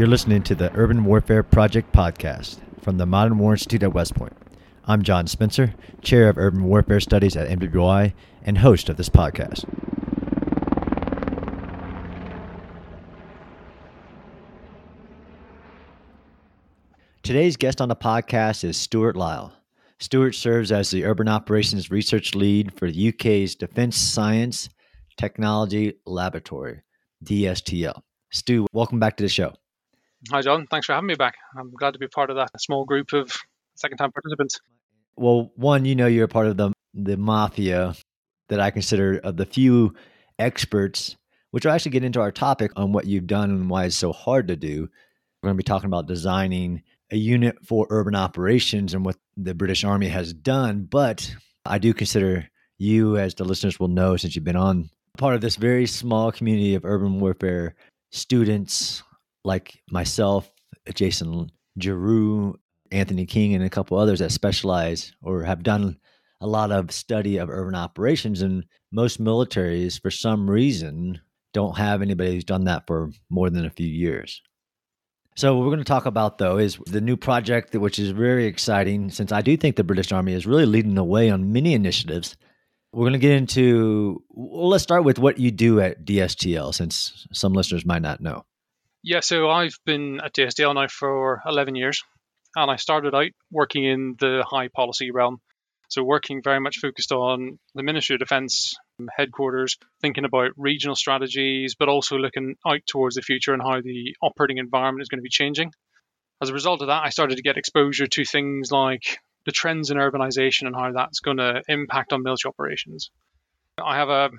You're listening to the Urban Warfare Project podcast from the Modern War Institute at West Point. I'm John Spencer, Chair of Urban Warfare Studies at MWI and host of this podcast. Today's guest on the podcast is Stuart Lyle. Stuart serves as the Urban Operations Research Lead for the UK's Defence Science Technology Laboratory, DSTL. Stu, welcome back to the show. Hi, John. Thanks for having me back. I'm glad to be part of that small group of second time participants. Well, one, you know, you're a part of the, the mafia that I consider of the few experts, which will actually get into our topic on what you've done and why it's so hard to do. We're going to be talking about designing a unit for urban operations and what the British Army has done. But I do consider you, as the listeners will know, since you've been on part of this very small community of urban warfare students like myself, Jayson Geroux, Anthony King, and a couple others that specialize or have done a lot of study of urban operations. And most militaries, for some reason, don't have anybody who's done that for more than a few years. So, what we're going to talk about, though, is the new project, which is very exciting since I do think the British Army is really leading the way on many initiatives. We're going to get into, well, let's start with what you do at DSTL, since some listeners might not know. Yeah, so I've been at DSTL now for 11 years, and I started out working in the high policy realm. So, working very much focused on the Ministry of Defence um, headquarters, thinking about regional strategies, but also looking out towards the future and how the operating environment is going to be changing. As a result of that, I started to get exposure to things like the trends in urbanization and how that's going to impact on military operations. I have a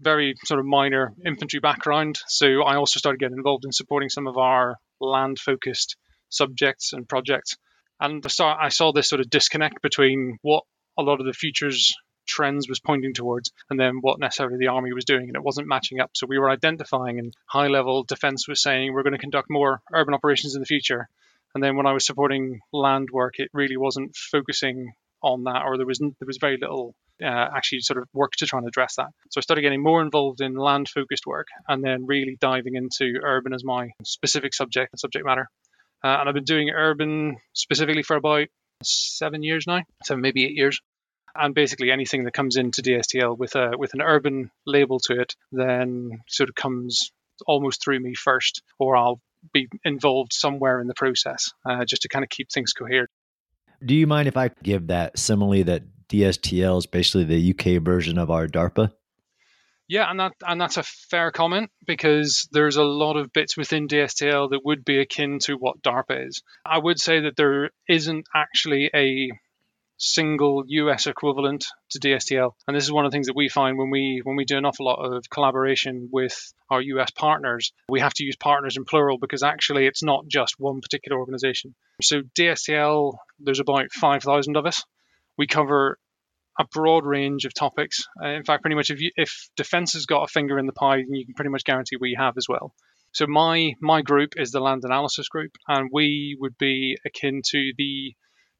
very sort of minor infantry background. So I also started getting involved in supporting some of our land focused subjects and projects. And I saw this sort of disconnect between what a lot of the futures trends was pointing towards and then what necessarily the army was doing and it wasn't matching up so we were identifying and high level defense was saying we're going to conduct more urban operations in the future and then when i was supporting land work it really wasn't focusing on that or there was there was very little uh, actually sort of work to try and address that. So I started getting more involved in land focused work and then really diving into urban as my specific subject and subject matter. Uh, and I've been doing urban specifically for about seven years now, seven maybe eight years. And basically anything that comes into DSTL with a with an urban label to it, then sort of comes almost through me first, or I'll be involved somewhere in the process, uh, just to kind of keep things coherent. Do you mind if I give that simile that DSTL is basically the UK version of our DARPA. Yeah, and that and that's a fair comment because there's a lot of bits within DSTL that would be akin to what DARPA is. I would say that there isn't actually a single US equivalent to DSTL. And this is one of the things that we find when we when we do an awful lot of collaboration with our US partners. We have to use partners in plural because actually it's not just one particular organization. So DSTL, there's about 5,000 of us we cover a broad range of topics. Uh, in fact, pretty much if, you, if defense has got a finger in the pie, then you can pretty much guarantee we have as well. So my my group is the land analysis group, and we would be akin to the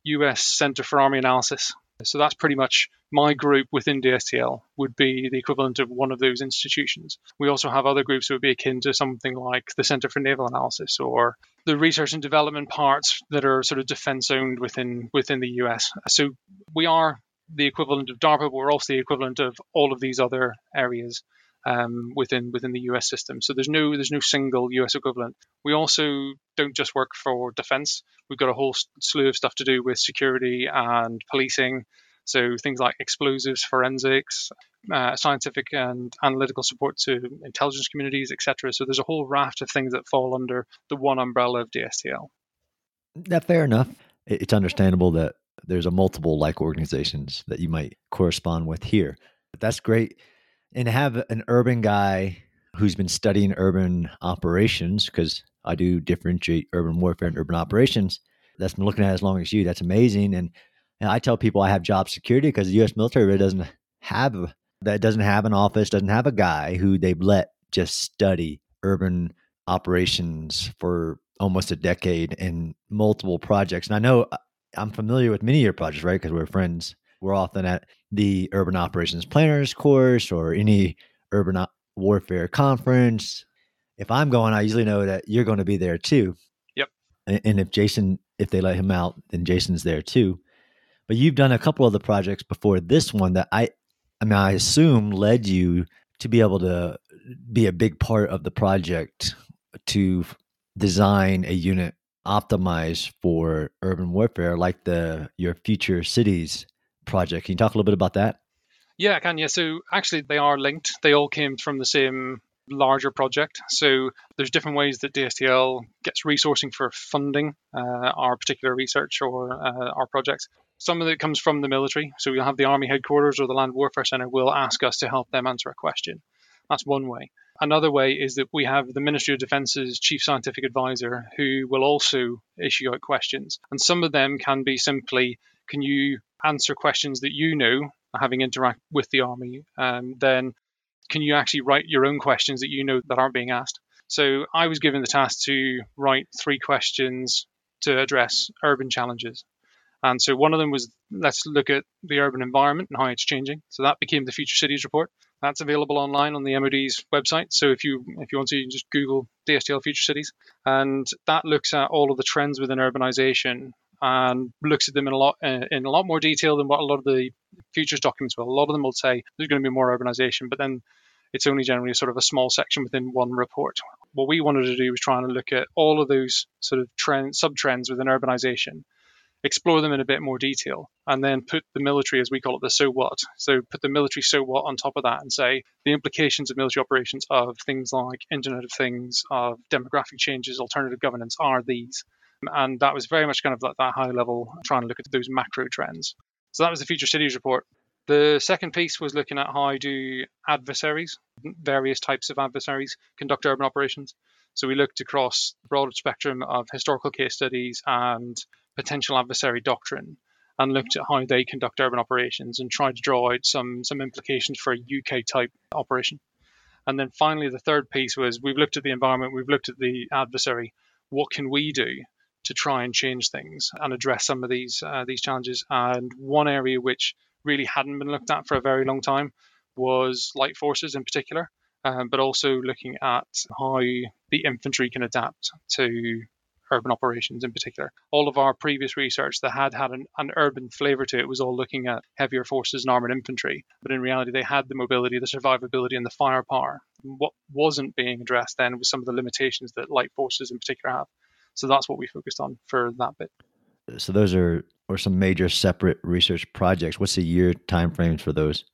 U.S. Center for Army Analysis. So that's pretty much my group within DSTL would be the equivalent of one of those institutions. We also have other groups that would be akin to something like the Center for Naval Analysis or the research and development parts that are sort of defense owned within within the US. So we are the equivalent of DARPA, but we're also the equivalent of all of these other areas um, within within the US system. So there's no there's no single US equivalent. We also don't just work for defense. We've got a whole slew of stuff to do with security and policing. So things like explosives, forensics, uh, scientific and analytical support to intelligence communities, etc. So there's a whole raft of things that fall under the one umbrella of DSTL. That fair enough. It's understandable that there's a multiple like organizations that you might correspond with here. That's great. And have an urban guy who's been studying urban operations, because I do differentiate urban warfare and urban operations, that's been looking at as long as you. That's amazing. And, and I tell people I have job security because the U.S. military really doesn't have that doesn't have an office, doesn't have a guy who they've let just study urban operations for almost a decade in multiple projects. And I know uh, I'm familiar with many of your projects, right? Because we're friends. We're often at the Urban Operations Planners course or any urban warfare conference. If I'm going, I usually know that you're going to be there too. Yep. And if Jayson, if they let him out, then Jayson's there too. But you've done a couple of the projects before this one that I, I mean, I assume led you to be able to be a big part of the project to design a unit optimized for urban warfare, like the your future cities project. Can you talk a little bit about that? Yeah, I can. Yeah. So actually, they are linked. They all came from the same larger project. So there's different ways that DSTL gets resourcing for funding uh, our particular research or uh, our projects. Some of it comes from the military. So we'll have the Army headquarters or the Land Warfare Center will ask us to help them answer a question. That's one way. Another way is that we have the Ministry of Defence's chief scientific advisor who will also issue out questions. And some of them can be simply, can you answer questions that you know, having interact with the army? And then can you actually write your own questions that you know that aren't being asked? So I was given the task to write three questions to address urban challenges. And so one of them was let's look at the urban environment and how it's changing. So that became the Future Cities report. That's available online on the MOD's website. So if you if you want to, you can just Google DSTL Future Cities, and that looks at all of the trends within urbanization and looks at them in a lot uh, in a lot more detail than what a lot of the futures documents will. A lot of them will say there's going to be more urbanization, but then it's only generally sort of a small section within one report. What we wanted to do was try and look at all of those sort of trend sub trends within urbanization explore them in a bit more detail, and then put the military, as we call it, the so what. So put the military so what on top of that and say the implications of military operations of things like Internet of Things, of demographic changes, alternative governance are these. And that was very much kind of like that high level, trying to look at those macro trends. So that was the Future Cities report. The second piece was looking at how do adversaries, various types of adversaries, conduct urban operations. So we looked across the broad spectrum of historical case studies and potential adversary doctrine and looked at how they conduct urban operations and tried to draw out some some implications for a UK type operation. And then finally, the third piece was we've looked at the environment, we've looked at the adversary. What can we do to try and change things and address some of these uh, these challenges? And one area which really hadn't been looked at for a very long time was light forces in particular, um, but also looking at how the infantry can adapt to urban operations in particular. All of our previous research that had had an, an urban flavor to it was all looking at heavier forces and armored infantry, but in reality, they had the mobility, the survivability, and the firepower. What wasn't being addressed then was some of the limitations that light forces in particular have. So that's what we focused on for that bit. So those are or some major separate research projects. What's the year timeframes for those?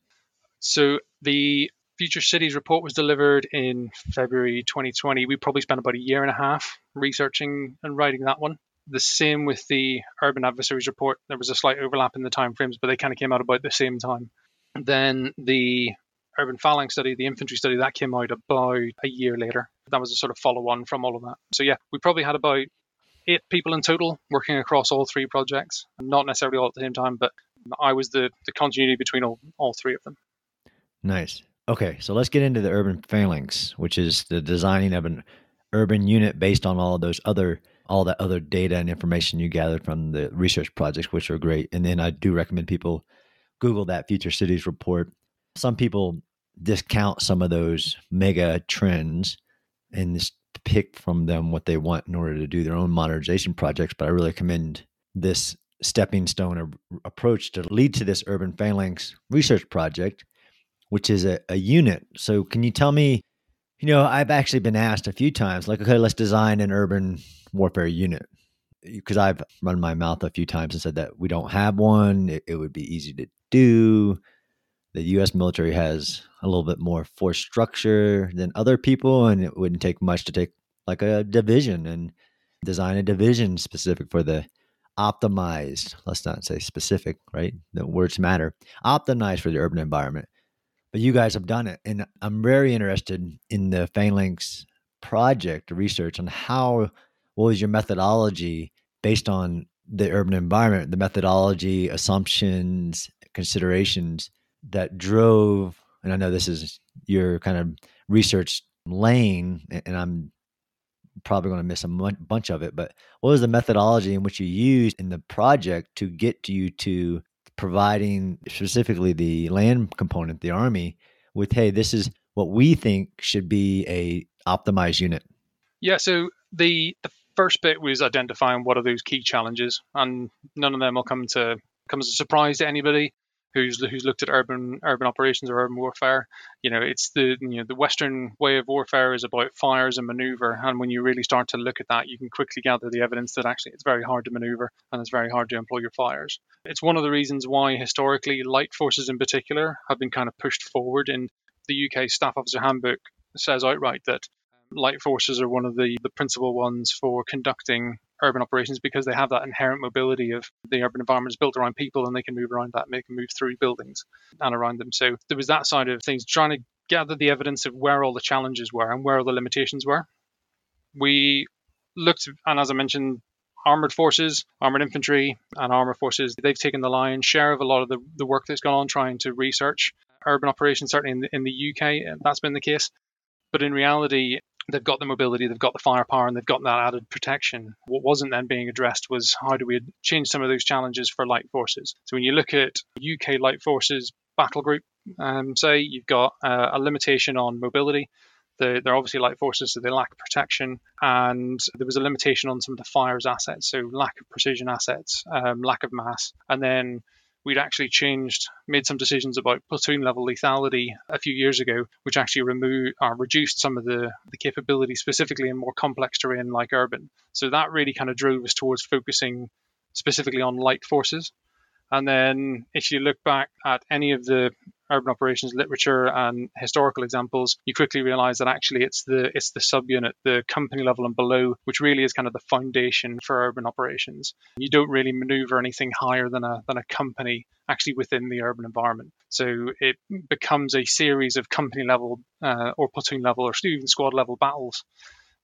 So the Future Cities report was delivered in February 2020. We probably spent about a year and a half researching and writing that one. The same with the Urban Adversaries report. There was a slight overlap in the timeframes, but they kind of came out about the same time. Then the Urban Phalanx study, the infantry study, that came out about a year later. That was a sort of follow on from all of that. So, yeah, we probably had about eight people in total working across all three projects. Not necessarily all at the same time, but I was the, the continuity between all, all three of them. Nice. Okay, so let's get into the urban phalanx, which is the designing of an urban unit based on all of those other all that other data and information you gathered from the research projects, which are great. And then I do recommend people Google that Future Cities report. Some people discount some of those mega trends and just pick from them what they want in order to do their own modernization projects. But I really commend this stepping stone approach to lead to this urban phalanx research project which is a, a unit. So, can you tell me? You know, I've actually been asked a few times, like, okay, let's design an urban warfare unit. Because I've run my mouth a few times and said that we don't have one. It, it would be easy to do. The U.S. military has a little bit more force structure than other people, and it wouldn't take much to take like a division and design a division specific for the optimized. Let's not say specific, right? The words matter. Optimized for the urban environment but you guys have done it. And I'm very interested in the Phalanx project research on how, what was your methodology based on the urban environment, the methodology, assumptions, considerations that drove, and I know this is your kind of research lane, and I'm probably going to miss a bunch of it, but what was the methodology in which you used in the project to get you to providing specifically the land component, the army, with hey, this is what we think should be a optimized unit. Yeah. So the the first bit was identifying what are those key challenges, and none of them will come to come as a surprise to anybody who's who's looked at urban urban operations or urban warfare. You know, it's the you know the Western way of warfare is about fires and maneuver, and when you really start to look at that, you can quickly gather the evidence that actually it's very hard to maneuver and it's very hard to employ your fires. It's one of the reasons why historically light forces in particular have been kind of pushed forward in the UK Staff Officer Handbook says outright that light forces are one of the, the principal ones for conducting urban operations because they have that inherent mobility of the urban environment is built around people and they can move around that, they can move through buildings and around them. So there was that side of things, trying to gather the evidence of where all the challenges were and where all the limitations were. We looked, and as I mentioned, armored forces, armored infantry, and armored forces, they've taken the lion's share of a lot of the, the work that's gone on trying to research urban operations, certainly in the, in the UK, uh, that's been the case. But in reality, they've got the mobility, they've got the firepower, and they've got that added protection. What wasn't then being addressed was how do we change some of those challenges for light forces? So when you look at UK light forces battle group, um, say you've got uh, a limitation on mobility. They're, they're obviously light forces, so they lack protection, and there was a limitation on some of the fires assets, so lack of precision assets, um, lack of mass, and then we'd actually changed, made some decisions about platoon level lethality a few years ago, which actually removed or uh, reduced some of the, the capability specifically in more complex terrain like urban. So that really kind of drove us towards focusing specifically on light forces. And then if you look back at any of the urban operations literature and historical examples, you quickly realize that actually it's the it's the subunit, the company level and below, which really is kind of the foundation for urban operations. You don't really maneuver anything higher than a than a company actually within the urban environment. So it becomes a series of company level uh, or platoon level or even squad level battles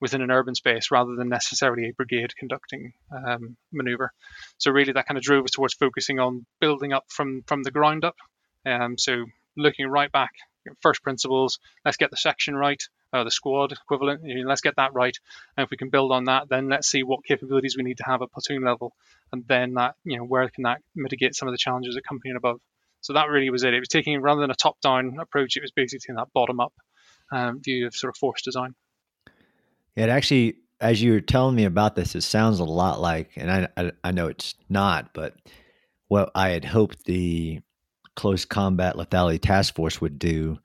within an urban space rather than necessarily a brigade conducting um, maneuver. So really, that kind of drove us towards focusing on building up from from the ground up. Um, so looking right back, first principles. Let's get the section right, uh, the squad equivalent. You know, let's get that right, and if we can build on that, then let's see what capabilities we need to have at platoon level, and then that you know where can that mitigate some of the challenges at company and above. So that really was it. It was taking rather than a top-down approach, it was basically taking that bottom-up um, view of sort of force design. It actually, as you were telling me about this, it sounds a lot like, and I, I, I know it's not, but what I had hoped the Close Combat Lethality Task Force would do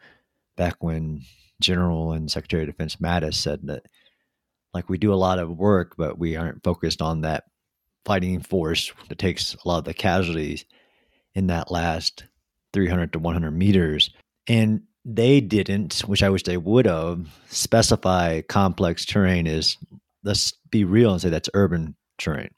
back when General and Secretary of Defense Mattis said that, like, we do a lot of work, but we aren't focused on that fighting force that takes a lot of the casualties in that last 300 to 100 meters. And they didn't, which I wish they would have, specify complex terrain as let's be real and say that's urban terrain.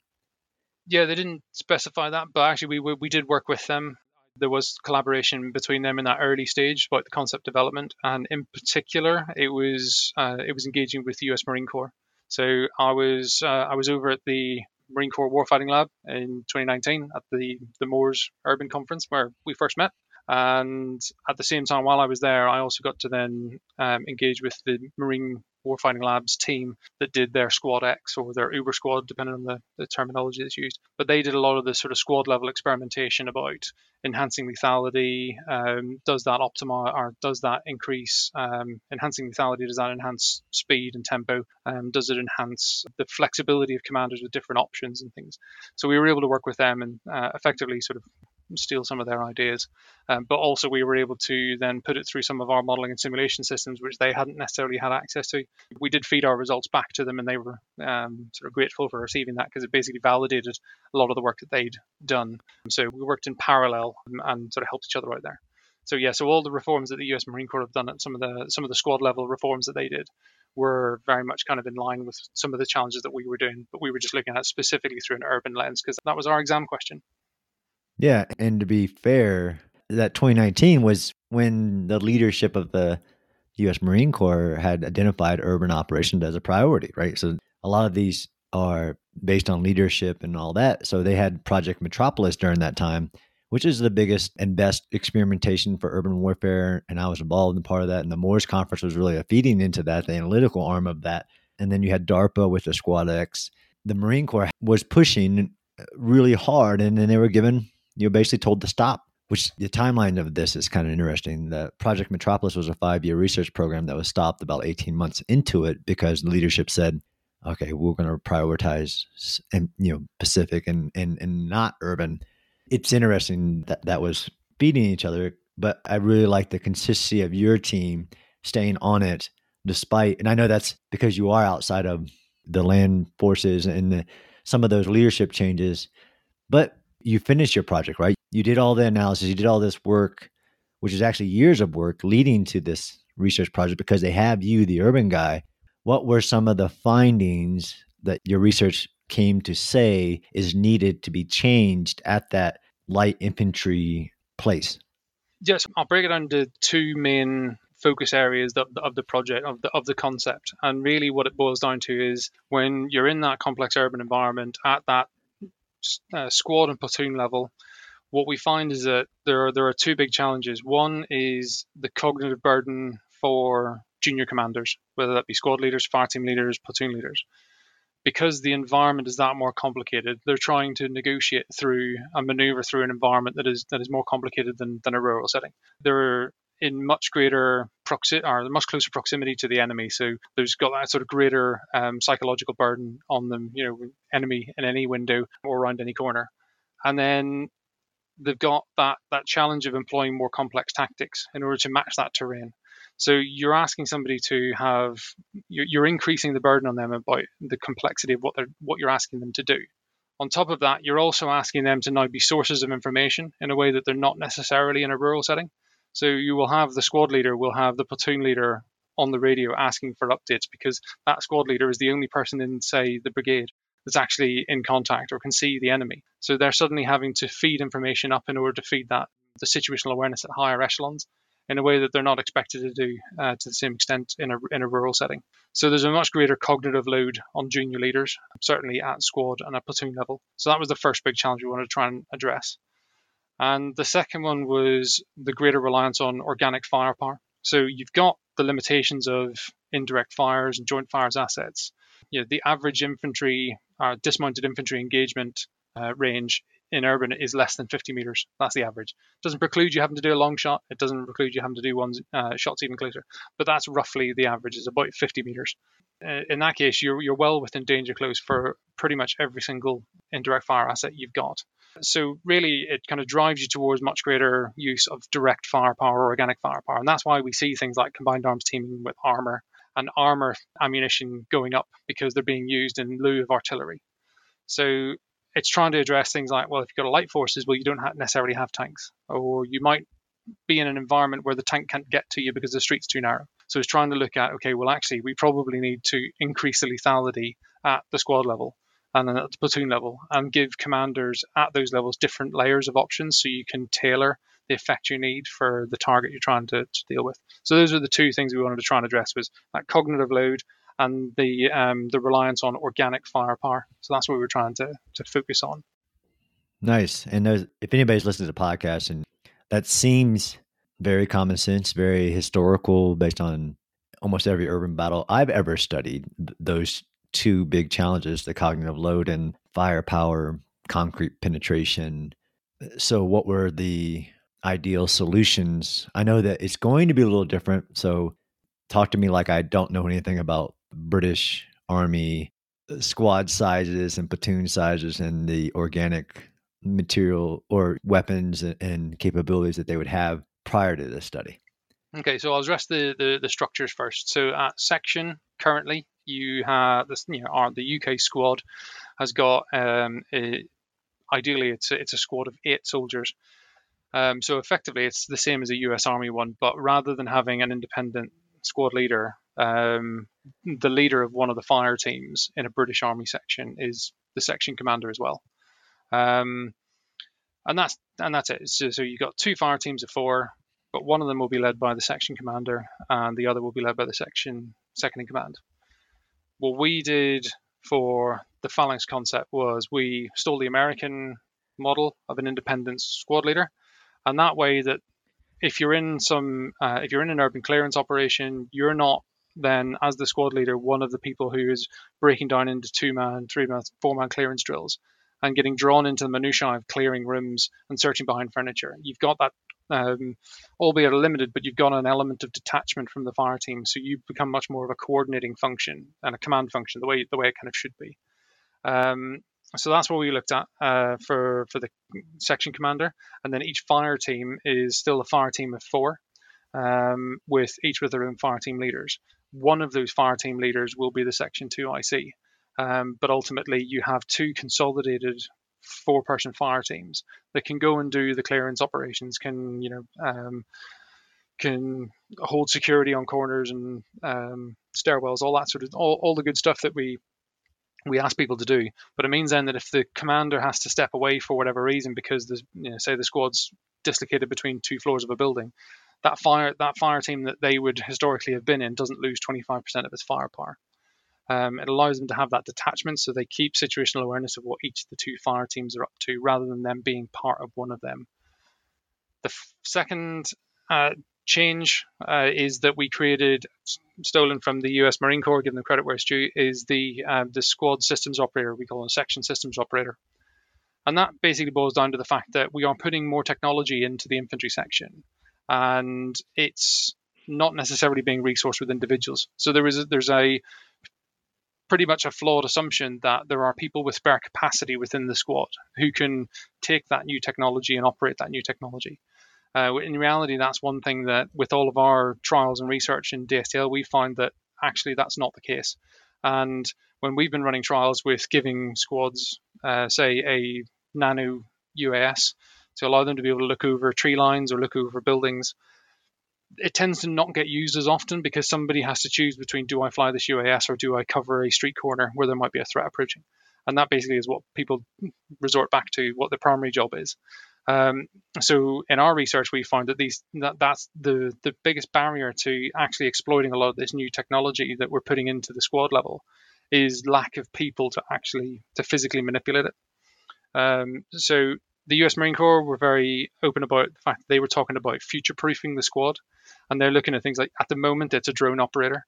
Yeah, they didn't specify that, but actually we we did work with them. There was collaboration between them in that early stage about the concept development, and in particular, it was uh, it was engaging with the U.S. Marine Corps. So I was uh, I was over at the Marine Corps Warfighting Lab in 2019 at the the Moors Urban Conference where we first met. And at the same time, while I was there, I also got to then um, engage with the Marine Warfighting Labs team that did their Squad X or their Uber Squad, depending on the, the terminology that's used. But they did a lot of the sort of squad level experimentation about enhancing lethality. Um, does that optimize or does that increase um, enhancing lethality? Does that enhance speed and tempo? Um, does it enhance the flexibility of commanders with different options and things? So we were able to work with them and uh, effectively sort of steal some of their ideas. Um, but also, we were able to then put it through some of our modeling and simulation systems, which they hadn't necessarily had access to. We did feed our results back to them, and they were um, sort of grateful for receiving that because it basically validated a lot of the work that they'd done. So we worked in parallel and sort of helped each other out there. So yeah, so all the reforms that the U.S. Marine Corps have done at some of the some of the squad level reforms that they did were very much kind of in line with some of the challenges that we were doing, but we were just looking at specifically through an urban lens because that was our exam question. Yeah, and to be fair, that 2019 was when the leadership of the U.S. Marine Corps had identified urban operations as a priority, right? So a lot of these are based on leadership and all that. So they had Project Metropolis during that time, which is the biggest and best experimentation for urban warfare. And I was involved in part of that. And the Moors Conference was really a feeding into that, the analytical arm of that. And then you had DARPA with the Squad X. The Marine Corps was pushing really hard, and then they were given you're basically told to stop. Which the timeline of this is kind of interesting. The Project Metropolis was a five year research program that was stopped about 18 months into it because the leadership said, okay, we're going to prioritize and you know Pacific and and and not urban. It's interesting that that was beating each other, but I really like the consistency of your team staying on it despite. And I know that's because you are outside of the land forces and the, some of those leadership changes, but you finished your project, right? You did all the analysis, you did all this work, which is actually years of work leading to this research project because they have you, the urban guy. What were some of the findings that your research came to say is needed to be changed at that light infantry place? Yes, I'll break it to two main focus areas of the project of the of the concept. And really, what it boils down to is when you're in that complex urban environment at that uh, squad and platoon level, what we find is that there are there are two big challenges. One is the cognitive burden for junior commanders, whether that be squad leaders, fire team leaders, platoon leaders. Because the environment is that more complicated, they're trying to negotiate through and maneuver through an environment that is that is more complicated than, than a rural setting. They're in much greater proximity or much closer proximity to the enemy, so there's got that sort of greater um, psychological burden on them. You know, enemy in any window or around any corner, and then they've got that that challenge of employing more complex tactics in order to match that terrain. So you're asking somebody to have you're, you're increasing the burden on them about the complexity of what they're what you're asking them to do. On top of that, you're also asking them to now be sources of information in a way that they're not necessarily in a rural setting. So you will have the squad leader will have the platoon leader on the radio asking for updates because that squad leader is the only person in, say, the brigade that's actually in contact or can see the enemy. So they're suddenly having to feed information up in order to feed that the situational awareness at higher echelons in a way that they're not expected to do uh, to the same extent in a, in a rural setting. So there's a much greater cognitive load on junior leaders, certainly at squad and at platoon level. So that was the first big challenge we wanted to try and address. And the second one was the greater reliance on organic firepower. So you've got the limitations of indirect fires and joint fires assets. You know, the average infantry, uh, dismounted infantry engagement uh, range in urban is less than 50 meters. That's the average. It doesn't preclude you having to do a long shot. It doesn't preclude you having to do one uh, shots even closer. But that's roughly the average is about 50 meters. Uh, in that case, you're you're well within danger close for pretty much every single indirect fire asset you've got. So really, it kind of drives you towards much greater use of direct firepower, or organic firepower, and that's why we see things like combined arms teaming with armor and armor ammunition going up because they're being used in lieu of artillery. So it's trying to address things like, well, if you've got a light forces, well, you don't have necessarily have tanks, or you might be in an environment where the tank can't get to you because the street's too narrow. So it's trying to look at, okay, well, actually, we probably need to increase the lethality at the squad level and then at the platoon level and give commanders at those levels different layers of options so you can tailor the effect you need for the target you're trying to, to deal with. So those are the two things we wanted to try and address was that cognitive load and the um, the reliance on organic firepower. So that's what we were trying to to focus on. Nice. And if anybody's listening to the podcast, and that seems very common sense, very historical, based on almost every urban battle I've ever studied. Those two big challenges: the cognitive load and firepower, concrete penetration. So, what were the ideal solutions? I know that it's going to be a little different. So, talk to me like I don't know anything about British Army uh, squad sizes and platoon sizes and the organic material or weapons and capabilities that they would have prior to this study. Okay, so I'll address the, the, the structures first. So at section currently, you have this, you know, the UK squad has got um, a, ideally it's a, it's a squad of eight soldiers. Um, so effectively, it's the same as a US Army one, but rather than having an independent squad leader, um, the leader of one of the fire teams in a British Army section is the section commander as well. Um, and that's and that's it. So, so you've got two fire teams of four, but one of them will be led by the section commander, and the other will be led by the section second in command. What we did for the phalanx concept was we stole the American model of an independent squad leader, and that way that if you're in some uh, if you're in an urban clearance operation, you're not then as the squad leader one of the people who is breaking down into two man, three man, four man clearance drills and getting drawn into the minutiae of clearing rooms and searching behind furniture. You've got that um, albeit limited, but you've got an element of detachment from the fire team, so you become much more of a coordinating function and a command function, the way the way it kind of should be. Um, so that's what we looked at uh, for for the section commander, and then each fire team is still a fire team of four, um, with each with their own fire team leaders. One of those fire team leaders will be the section two IC, um, but ultimately you have two consolidated four person fire teams that can go and do the clearance operations, can you know um, can hold security on corners and um, stairwells, all that sort of all, all the good stuff that we we ask people to do. But it means then that if the commander has to step away for whatever reason, because the you know, say the squad's dislocated between two floors of a building, that fire that fire team that they would historically have been in doesn't lose 25% of its firepower. Um, it allows them to have that detachment, so they keep situational awareness of what each of the two fire teams are up to, rather than them being part of one of them. The f- second uh, change uh, is that we created, stolen from the U.S. Marine Corps, given the credit where it's due, is the uh, the squad systems operator. We call it a section systems operator, and that basically boils down to the fact that we are putting more technology into the infantry section, and it's not necessarily being resourced with individuals. So there is a, there's a pretty much a flawed assumption that there are people with spare capacity within the squad who can take that new technology and operate that new technology. Uh, in reality, that's one thing that with all of our trials and research in DSTL, we find that actually that's not the case. And when we've been running trials with giving squads, uh, say, a nano UAS to allow them to be able to look over tree lines or look over buildings, it tends to not get used as often because somebody has to choose between do I fly this UAS or do I cover a street corner where there might be a threat approaching? And that basically is what people resort back to, what the primary job is. Um, so in our research, we found that these that, that's the the biggest barrier to actually exploiting a lot of this new technology that we're putting into the squad level is lack of people to actually to physically manipulate it. Um, so the U.S. Marine Corps were very open about the fact they were talking about future-proofing the squad, and they're looking at things like at the moment it's a drone operator,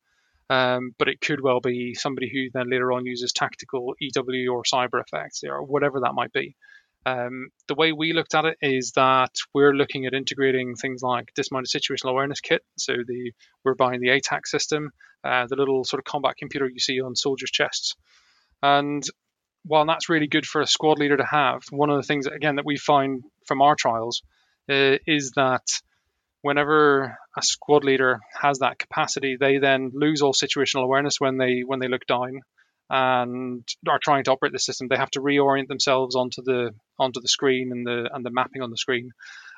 um, but it could well be somebody who then later on uses tactical EW or cyber effects or whatever that might be. Um, the way we looked at it is that we're looking at integrating things like dismounted situational awareness kit. So the we're buying the ATAK system, uh, the little sort of combat computer you see on soldiers' chests, and while that's really good for a squad leader to have, one of the things again that we find from our trials uh, is that whenever a squad leader has that capacity, they then lose all situational awareness when they when they look down and are trying to operate the system, they have to reorient themselves onto the onto the screen and the and the mapping on the screen.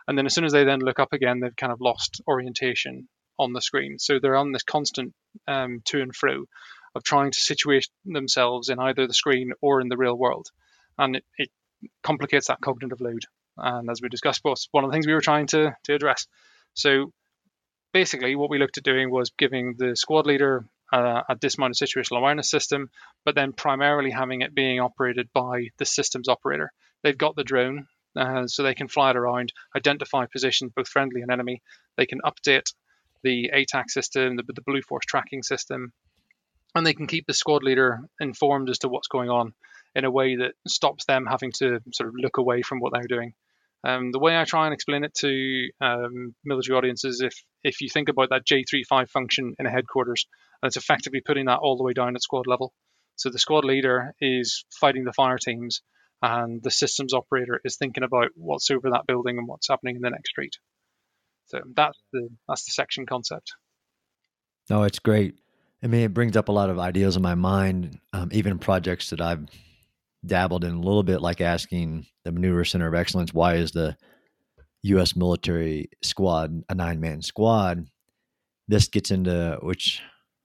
And then as soon as they then look up again, they've kind of lost orientation on the screen. So they're on this constant um, to and fro of trying to situate themselves in either the screen or in the real world, and it, it complicates that cognitive load. And as we discussed, was one of the things we were trying to to address. So basically, what we looked at doing was giving the squad leader uh, a dismounted situational awareness system, but then primarily having it being operated by the systems operator. They've got the drone, uh, so they can fly it around, identify positions, both friendly and enemy. They can update the ATAK system, the, the Blue Force tracking system, and they can keep the squad leader informed as to what's going on in a way that stops them having to sort of look away from what they're doing. Um, the way I try and explain it to um, military audiences, if if you think about that J35 function in a headquarters, and it's effectively putting that all the way down at squad level. So the squad leader is fighting the fire teams, and the systems operator is thinking about what's over that building and what's happening in the next street. So that's the that's the section concept. No, it's great. I mean, it brings up a lot of ideas in my mind, um, even projects that I've dabbled in a little bit, like asking the Maneuver Center of Excellence, why is the U.S. military squad a nine man squad? This gets into which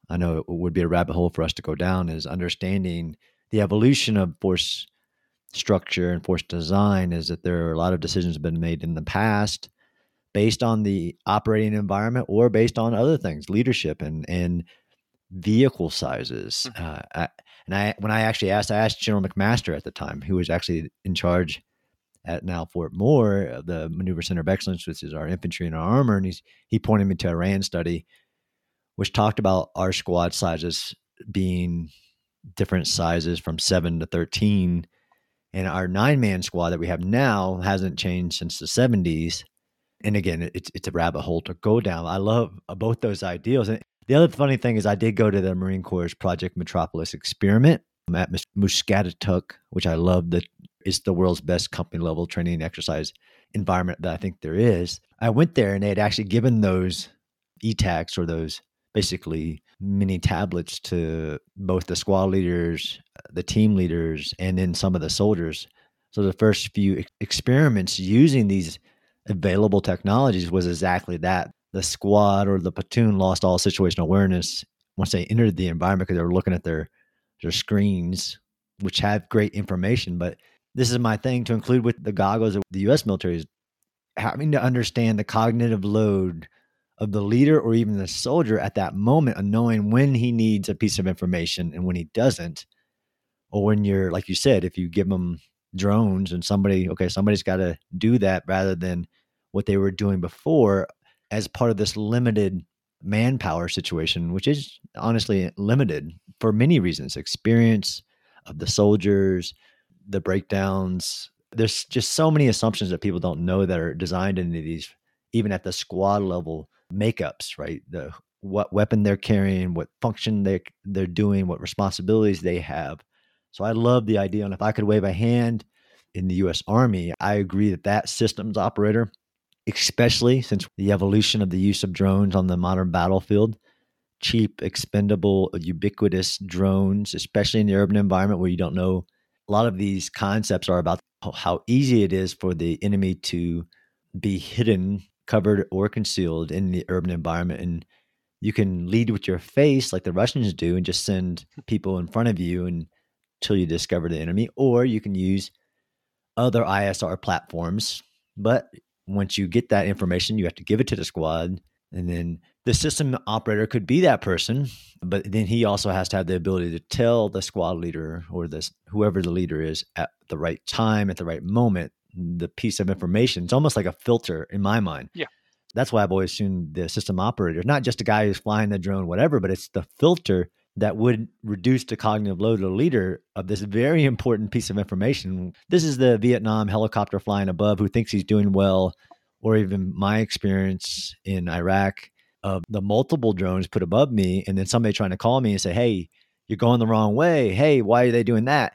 I know it would be a rabbit hole for us to go down is understanding the evolution of force structure and force design is that there are a lot of decisions have been made in the past based on the operating environment or based on other things leadership and and vehicle sizes mm-hmm. uh, I, and i when i actually asked i asked general mcmaster at the time who was actually in charge at now fort moore of the maneuver center of excellence which is our infantry and our armor and he's he pointed me to a rand study which talked about our squad sizes being different sizes from seven to 13. And our nine man squad that we have now hasn't changed since the 70s. And again, it's it's a rabbit hole to go down. I love uh, both those ideals. And the other funny thing is, I did go to the Marine Corps Project Metropolis experiment at Muscatatuck, which I love. That is the world's best company level training and exercise environment that I think there is. I went there and they had actually given those ETACs or those basically mini tablets to both the squad leaders, the team leaders, and then some of the soldiers. So the first few experiments using these available technologies was exactly that. The squad or the platoon lost all situational awareness once they entered the environment because they were looking at their their screens, which have great information. But this is my thing to include with the goggles of the U.S. military is having to understand the cognitive load of the leader or even the soldier at that moment of knowing when he needs a piece of information and when he doesn't or when you're like you said if you give them drones and somebody okay somebody's got to do that rather than what they were doing before as part of this limited manpower situation which is honestly limited for many reasons experience of the soldiers the breakdowns there's just so many assumptions that people don't know that are designed into these even at the squad level makeups, right? The what weapon they're carrying, what function they they're doing, what responsibilities they have. So I love the idea, and if I could wave a hand in the U.S. Army, I agree that that systems operator, especially since the evolution of the use of drones on the modern battlefield, cheap, expendable, ubiquitous drones, especially in the urban environment where you don't know. A lot of these concepts are about how easy it is for the enemy to be hidden covered or concealed in the urban environment. And you can lead with your face like the Russians do and just send people in front of you until you discover the enemy. Or you can use other ISR platforms. But once you get that information, you have to give it to the squad. And then the system operator could be that person, but then he also has to have the ability to tell the squad leader or this whoever the leader is at the right time, at the right moment, the piece of information. It's almost like a filter in my mind. Yeah. That's why I've always assumed the system operator, not just a guy who's flying the drone, whatever, but it's the filter that would reduce the cognitive load of the leader of this very important piece of information. This is the Vietnam helicopter flying above who thinks he's doing well, or even my experience in Iraq of the multiple drones put above me, and then somebody trying to call me and say, Hey, you're going the wrong way. Hey, why are they doing that?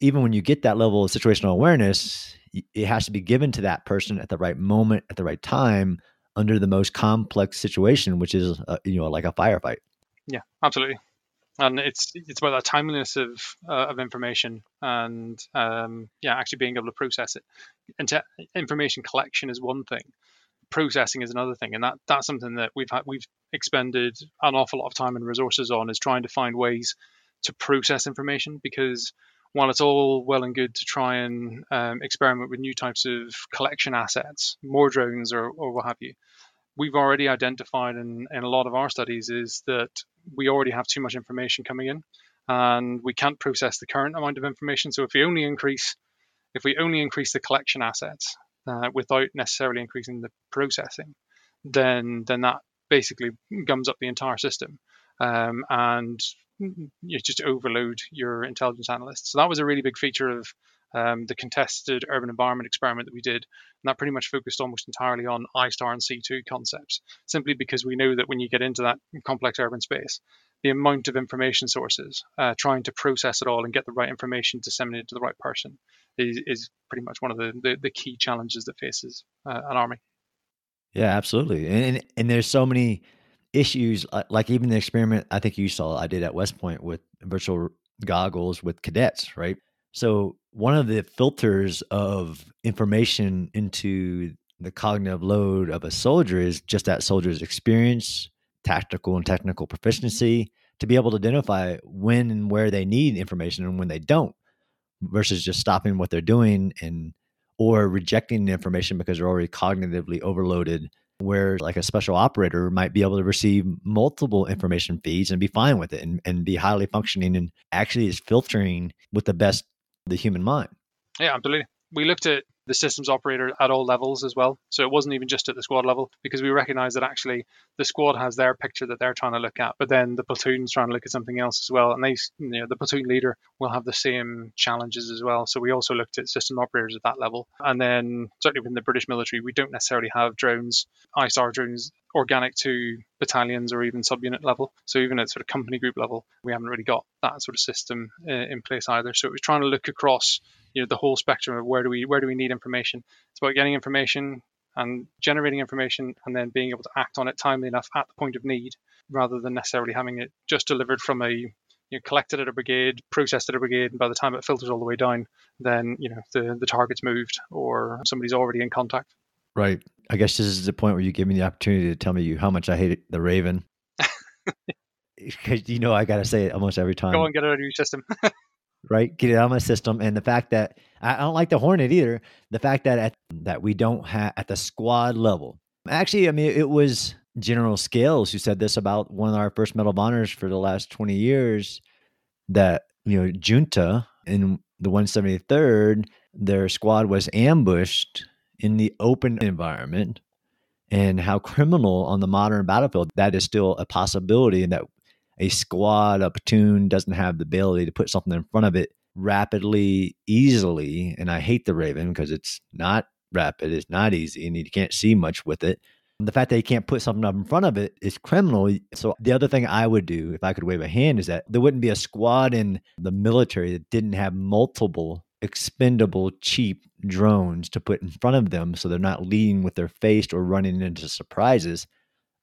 Even when you get that level of situational awareness, it has to be given to that person at the right moment at the right time under the most complex situation which is uh, you know like a firefight yeah absolutely and it's it's about that timeliness of uh, of information and um, yeah actually being able to process it. And to, information collection is one thing. Processing is another thing. And that that's something that we've had we've expended an awful lot of time and resources on is trying to find ways to process information because while it's all well and good to try and um, experiment with new types of collection assets, more drones or, or what have you, we've already identified in, in a lot of our studies is that we already have too much information coming in and we can't process the current amount of information. So if we only increase if we only increase the collection assets uh, without necessarily increasing the processing, then then that basically gums up the entire system. Um, and you just overload your intelligence analysts. So that was a really big feature of um, the contested urban environment experiment that we did. And that pretty much focused almost entirely on ISTAR and C2 concepts, simply because we know that when you get into that complex urban space, the amount of information sources, uh, trying to process it all and get the right information disseminated to the right person is, is pretty much one of the, the, the key challenges that faces uh, an army. Yeah, absolutely. And, and there's so many issues like even the experiment I think you saw I did at West Point with virtual goggles with cadets, right? So one of the filters of information into the cognitive load of a soldier is just that soldier's experience, tactical and technical mm-hmm. proficiency to be able to identify when and where they need information and when they don't versus just stopping what they're doing and or rejecting the information because they're already cognitively overloaded where like a special operator might be able to receive multiple information feeds and be fine with it and, and be highly functioning and actually is filtering with the best the human mind. Yeah absolutely. We looked at the systems operator at all levels as well. So it wasn't even just at the squad level because we recognize that actually the squad has their picture that they're trying to look at, but then the platoon's trying to look at something else as well. And they, you know, the platoon leader will have the same challenges as well. So we also looked at system operators at that level. And then certainly within the British military, we don't necessarily have drones, ISTAR drones organic to battalions or even subunit level. So even at sort of company group level, we haven't really got that sort of system uh, in place either. So it was trying to look across you know the whole spectrum of where do we where do we need information. It's about getting information and generating information and then being able to act on it timely enough at the point of need rather than necessarily having it just delivered from a you know, collected at a brigade, processed at a brigade, and by the time it filters all the way down, then you know the the target's moved or somebody's already in contact. Right. I guess this is the point where you give me the opportunity to tell me you how much I hate the Raven. Because you know I got to say it almost every time. Go and get it out of your system. right? Get it out of my system. And the fact that I don't like the Hornet either. The fact that at, that we don't have at the squad level. Actually, I mean, it was General Scales who said this about one of our first Medal of Honors for the last 20 years that, you know, Giunta in the 173rd, their squad was ambushed in the open environment and how criminal on the modern battlefield that is still a possibility and that a squad, a platoon doesn't have the ability to put something in front of it rapidly, easily. And I hate the Raven because it's not rapid, it's not easy, and you can't see much with it. The fact that you can't put something up in front of it is criminal. So the other thing I would do if I could wave a hand is that there wouldn't be a squad in the military that didn't have multiple expendable cheap drones to put in front of them so they're not leading with their face or running into surprises.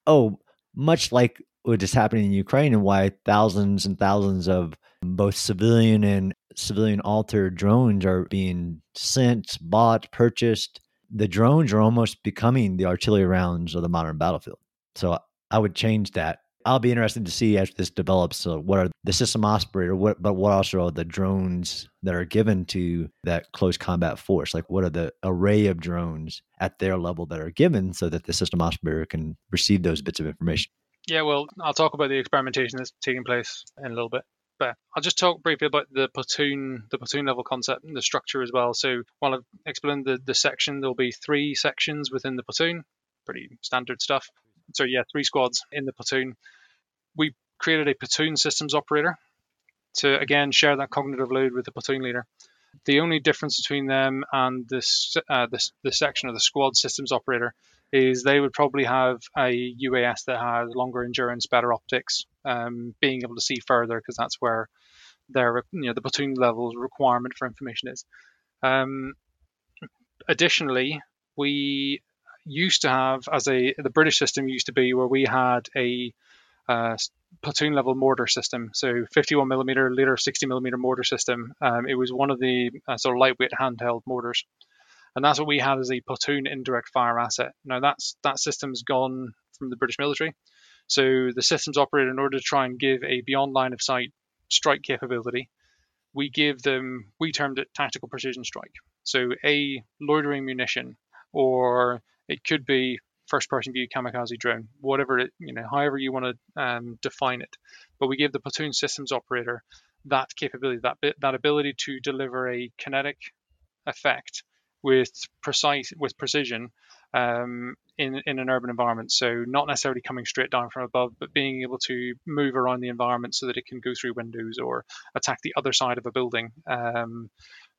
Oh, much like what is happening in Ukraine and why thousands and thousands of both civilian and civilian altered drones are being sent, bought, purchased. The drones are almost becoming the artillery rounds of the modern battlefield. So I would change that. I'll be interested to see as this develops. So what are the system operator? What, but what also are the drones that are given to that close combat force? Like what are the array of drones at their level that are given so that the system operator can receive those bits of information? Yeah, well, I'll talk about the experimentation that's taking place in a little bit. But I'll just talk briefly about the platoon, the platoon level concept and the structure as well. So while I've explained the, the section, there'll be three sections within the platoon, pretty standard stuff. So yeah, three squads in the platoon. We created a platoon systems operator to again share that cognitive load with the platoon leader. The only difference between them and this, uh, this, this section of the squad systems operator is they would probably have a UAS that has longer endurance, better optics, um, being able to see further because that's where their you know the platoon level requirement for information is. Um, additionally, we used to have as a the British system used to be where we had a uh, platoon level mortar system. So 51 millimeter, later 60 millimeter mortar system. Um, it was one of the uh, sort of lightweight handheld mortars and that's what we had as a platoon indirect fire asset. Now that's that system's gone from the British military. So the systems operator, in order to try and give a beyond line of sight strike capability, we give them we termed it tactical precision strike. So a loitering munition, or it could be first person view kamikaze drone, whatever it you know, however you want to um, define it. But we give the platoon systems operator that capability, that bit, that ability to deliver a kinetic effect with precise with precision um, in in an urban environment. So not necessarily coming straight down from above, but being able to move around the environment so that it can go through windows or attack the other side of a building. Um,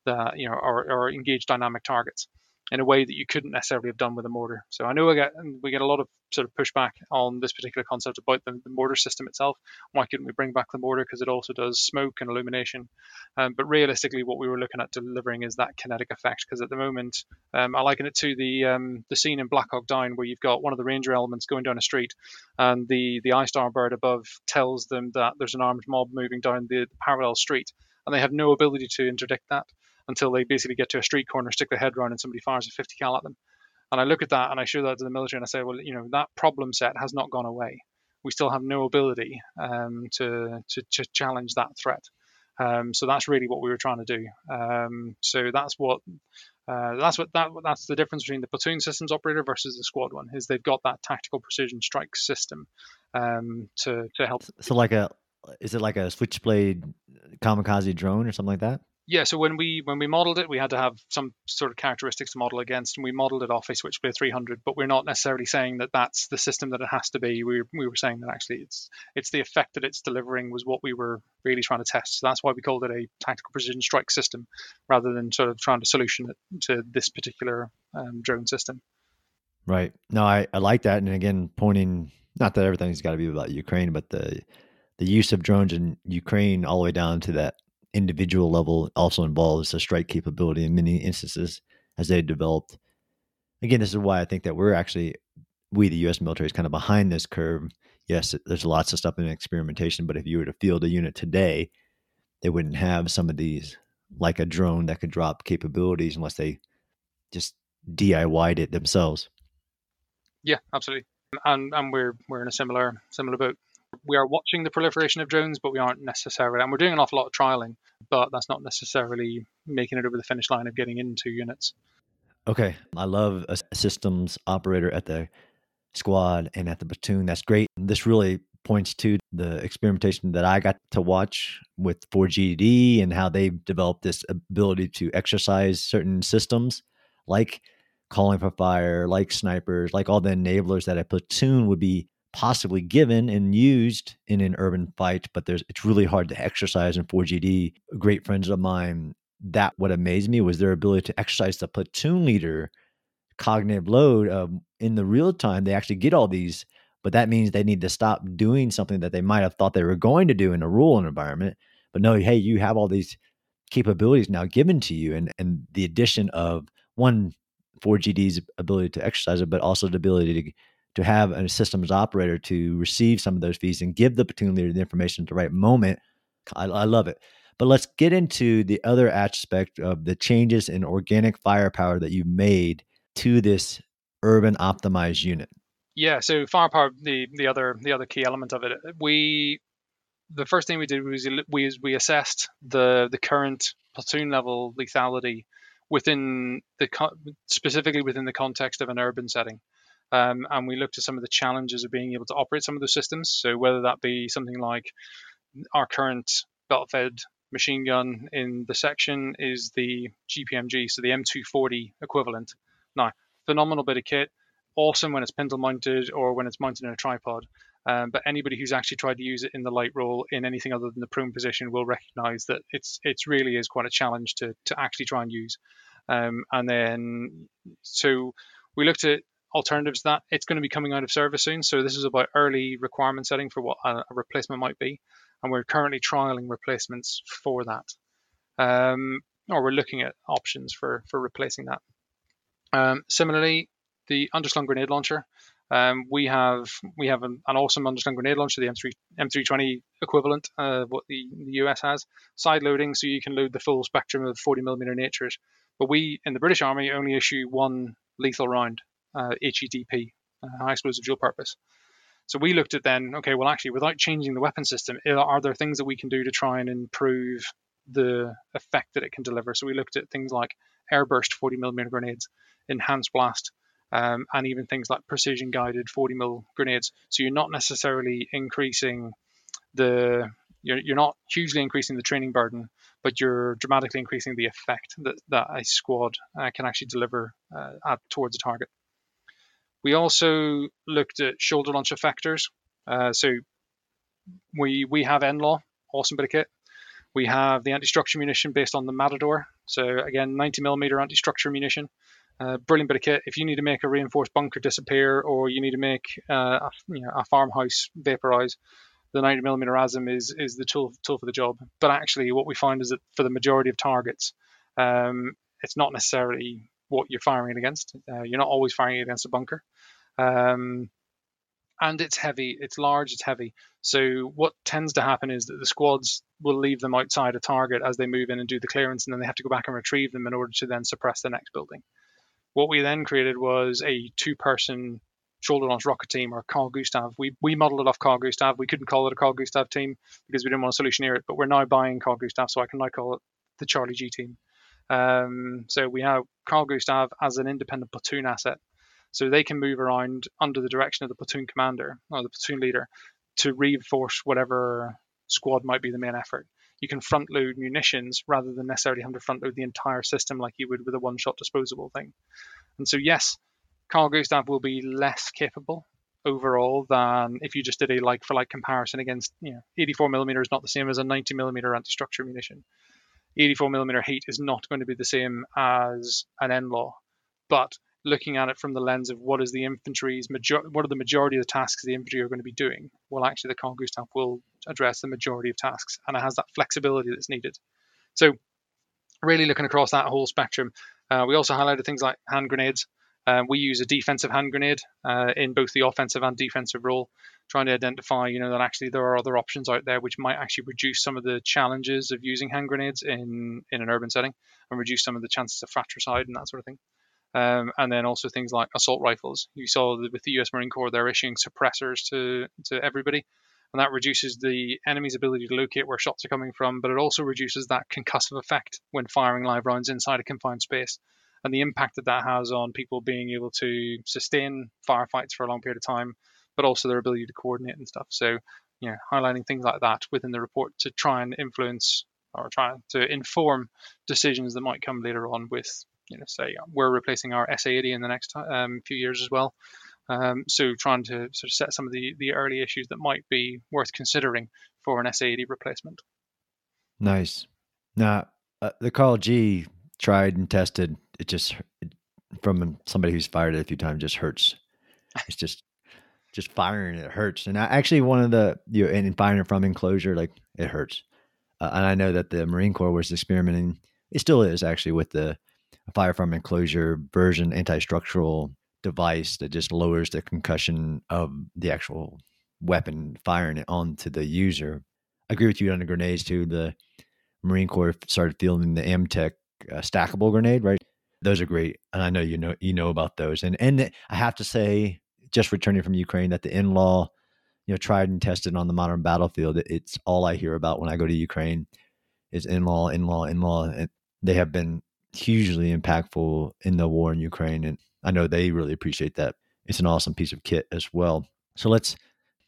that you know, or, or engage dynamic targets in a way that you couldn't necessarily have done with a mortar. So I know we get we get a lot of sort of pushback on this particular concept about the, the mortar system itself. Why couldn't we bring back the mortar because it also does smoke and illumination? Um, but realistically, what we were looking at delivering is that kinetic effect because at the moment, um, I liken it to the um, the scene in Black Hawk Down where you've got one of the ranger elements going down a street, and the the ISTAR bird above tells them that there's an armed mob moving down the parallel street, and they have no ability to interdict that until they basically get to a street corner, stick their head around, and somebody fires a 50 cal at them. And I look at that and I show that to the military and I say, well, you know, that problem set has not gone away. We still have no ability um, to, to, to challenge that threat. Um, so that's really what we were trying to do. Um, so that's what uh, that's what that that's the difference between the platoon systems operator versus the squad one is they've got that tactical precision strike system um, to to help. So like a is it like a switchblade kamikaze drone or something like that? Yeah, so when we when we modeled it, we had to have some sort of characteristics to model against, and we modeled it off a Switchblade 300. But we're not necessarily saying that that's the system that it has to be. We we were saying that actually it's it's the effect that it's delivering was what we were really trying to test. So that's why we called it a tactical precision strike system, rather than sort of trying to solution it to this particular um, drone system. Right. No, I I like that, and again, pointing not that everything's got to be about Ukraine, but the the use of drones in Ukraine all the way down to that individual level also involves a strike capability in many instances as they developed. Again, this is why I think that we're actually we the U.S. military is kind of behind this curve. Yes, there's lots of stuff in experimentation, but if you were to field a unit today, they wouldn't have some of these like a drone that could drop capabilities unless they just DIY'd it themselves. Yeah, absolutely. And and we're we're in a similar similar boat we are watching the proliferation of drones, but we aren't necessarily, and we're doing an awful lot of trialing, but that's not necessarily making it over the finish line of getting into units. Okay. I love a systems operator at the squad and at the platoon. That's great. This really points to the experimentation that I got to watch with 4GD and how they've developed this ability to exercise certain systems like calling for fire, like snipers, like all the enablers that a platoon would be possibly given and used in an urban fight, but there's it's really hard to exercise in 4GD. Great friends of mine, that what amazed me was their ability to exercise the platoon leader cognitive load um, in the real time. They actually get all these, but that means they need to stop doing something that they might have thought they were going to do in a rural environment. But no, hey, you have all these capabilities now given to you, and and the addition of one 4GD's ability to exercise it, but also the ability to to have a systems operator to receive some of those fees and give the platoon leader the information at the right moment. I, I love it. But let's get into the other aspect of the changes in organic firepower that you made to this urban optimized unit. Yeah, so firepower, the the other the other key element of it, we the first thing we did was we we assessed the the current platoon level lethality within the specifically within the context of an urban setting. Um, and we looked at some of the challenges of being able to operate some of those systems. So whether that be something like our current belt-fed machine gun in the section is the GPMG, so the M240 equivalent. Now, phenomenal bit of kit, awesome when it's pintle mounted or when it's mounted in a tripod. Um, but anybody who's actually tried to use it in the light roll in anything other than the prone position will recognize that it's it's really is quite a challenge to to actually try and use. Um, and then so we looked at alternatives that. It's going to be coming out of service soon. So this is about early requirement setting for what a, a replacement might be. And we're currently trialing replacements for that. Um, or we're looking at options for, for replacing that. Um, similarly, the underslung grenade launcher. Um, we have we have an, an, awesome underslung grenade launcher, the M3 M320 equivalent of what the, the US has. Side loading, so you can load the full spectrum of 40 millimeter natures. But we in the British Army only issue one lethal round uh, HEDP, uh, high explosive dual purpose. So we looked at then, okay, well, actually, without changing the weapon system, are there things that we can do to try and improve the effect that it can deliver? So we looked at things like airburst 40 millimeter grenades, enhanced blast, um, and even things like precision guided 40 mil grenades. So you're not necessarily increasing the you're, you're not hugely increasing the training burden, but you're dramatically increasing the effect that, that a squad uh, can actually deliver uh, at, towards a target. We also looked at shoulder launch effectors. Uh, so we we have NLAW, awesome bit of kit. We have the anti-structure munition based on the Matador. So again, 90 millimeter anti-structure munition. Uh, brilliant bit of kit. If you need to make a reinforced bunker disappear, or you need to make uh, a, you know, a farmhouse vaporize, the 90 millimeter ASM is is the tool tool for the job. But actually, what we find is that for the majority of targets, um, it's not necessarily what you're firing against. Uh, you're not always firing against a bunker. Um, and it's heavy, it's large, it's heavy. So what tends to happen is that the squads will leave them outside a target as they move in and do the clearance, and then they have to go back and retrieve them in order to then suppress the next building. What we then created was a two-person shoulder launch rocket team or Carl Gustav. We we modeled it off Carl Gustav. We couldn't call it a Carl Gustav team because we didn't want to solutioneer it, but we're now buying Carl Gustav, so I can now call it the Charlie G team. Um, so we have Carl Gustav as an independent platoon asset. So they can move around under the direction of the platoon commander or the platoon leader to reinforce whatever squad might be the main effort. you can front load munitions rather than necessarily having to front load the entire system like you would with a one shot disposable thing. And so, yes, Carl Gustav will be less capable overall than if you just did a like for like comparison against, you know, 84 millimeter is not the same as a 90 millimeter anti structure munition. 84 millimeter heat is not going to be the same as an NLAW, but looking at it from the lens of what is the infantry's major, what are the majority of the tasks the infantry are going to be doing, well, actually, the Carl Gustav will address the majority of tasks, and it has that flexibility that's needed. So, really looking across that whole spectrum, uh, we also highlighted things like hand grenades. Uh, we use a defensive hand grenade uh, in both the offensive and defensive role, trying to identify, you know, that actually there are other options out there which might actually reduce some of the challenges of using hand grenades in in an urban setting and reduce some of the chances of fratricide and that sort of thing. Um, and then also things like assault rifles. You saw with the U.S. Marine Corps, they're issuing suppressors to to everybody, and that reduces the enemy's ability to locate where shots are coming from. But it also reduces that concussive effect when firing live rounds inside a confined space, and the impact that that has on people being able to sustain firefights for a long period of time, but also their ability to coordinate and stuff. So, you know, highlighting things like that within the report to try and influence or try to inform decisions that might come later on with you know, say we're replacing our SA80 in the next um, few years as well. Um, so trying to sort of set some of the, the early issues that might be worth considering for an SA80 replacement. Nice. Now, uh, the Carl G tried and tested. It just from somebody who's fired it a few times just hurts. It's just just firing it hurts. And I, actually, one of the you know, and firing it from enclosure like it hurts. Uh, and I know that the Marine Corps was experimenting. It still is actually with the a fire from enclosure version anti-structural device that just lowers the concussion of the actual weapon firing it onto the user. I agree with you on the grenades too. The Marine Corps started fielding the Amtech uh, stackable grenade, right? Those are great, and I know you know you know about those. And and I have to say, just returning from Ukraine, that the NLAW, you know, tried and tested on the modern battlefield. It's all I hear about when I go to Ukraine is NLAW, NLAW, NLAW, and they have been hugely impactful in the war in Ukraine. And I know they really appreciate that. It's an awesome piece of kit as well. So let's.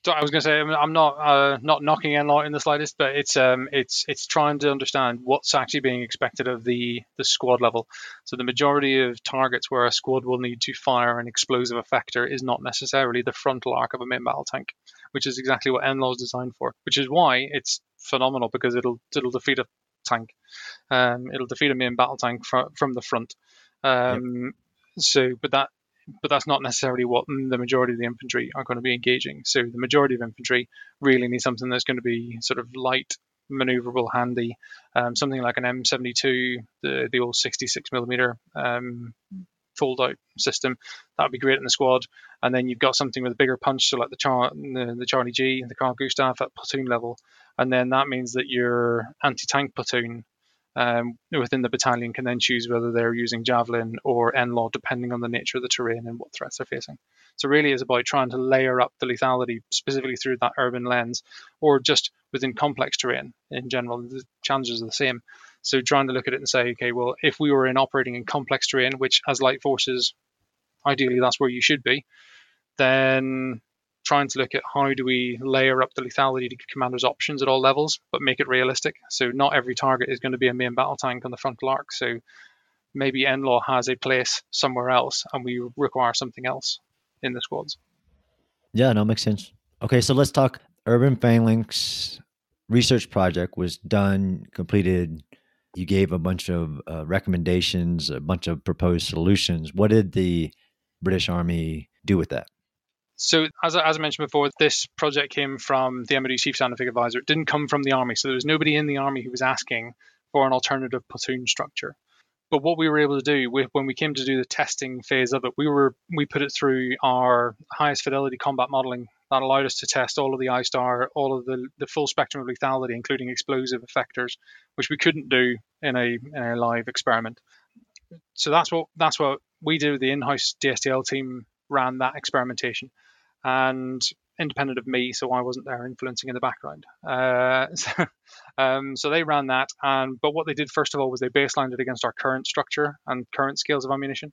So I was going to say I'm not uh, not knocking NLAW in the slightest, but it's um it's it's trying to understand what's actually being expected of the the squad level. So the majority of targets where a squad will need to fire an explosive effector is not necessarily the frontal arc of a main battle tank, which is exactly what NLAW is designed for. Which is why it's phenomenal because it'll it'll defeat a tank. Um, it'll defeat a main battle tank fr- from the front. Um, yep. So, but that but that's not necessarily what the majority of the infantry are going to be engaging. So the majority of infantry really need something that's going to be sort of light, maneuverable, handy, um, something like an M72, the the old 66 millimeter um, fold out system. That would be great in the squad. And then you've got something with a bigger punch, so like the Char- the, the Charlie G, and the Carl Gustav at platoon level, and then that means that your anti-tank platoon um, within the battalion can then choose whether they're using javelin or NLAW depending on the nature of the terrain and what threats they're facing. So really, it's about trying to layer up the lethality specifically through that urban lens, or just within complex terrain in general. The challenges are the same. So trying to look at it and say, okay, well, if we were in operating in complex terrain, which as light forces, ideally that's where you should be, then trying to look at how do we layer up the lethality to commanders' options at all levels, but make it realistic. So not every target is going to be a main battle tank on the frontal arc. So maybe NLAW has a place somewhere else, and we require something else in the squads. Yeah, no, makes sense. Okay, so let's talk. Urban Phalanx research project was done, completed. You gave a bunch of uh, recommendations, a bunch of proposed solutions. What did the British Army do with that? So, as, as I mentioned before, this project came from the MOD Chief Scientific Advisor. It didn't come from the Army. So, there was nobody in the Army who was asking for an alternative platoon structure. But what we were able to do when we came to do the testing phase of it, we were we put it through our highest fidelity combat modeling that allowed us to test all of the ISTAR, all of the, the full spectrum of lethality, including explosive effectors, which we couldn't do in a, in a live experiment. So that's what that's what we did. The in-house DSTL team ran that experimentation and independent of me, so I wasn't there influencing in the background. Uh, so, um, so, they ran that, and but what they did first of all was they baselined it against our current structure and current scales of ammunition.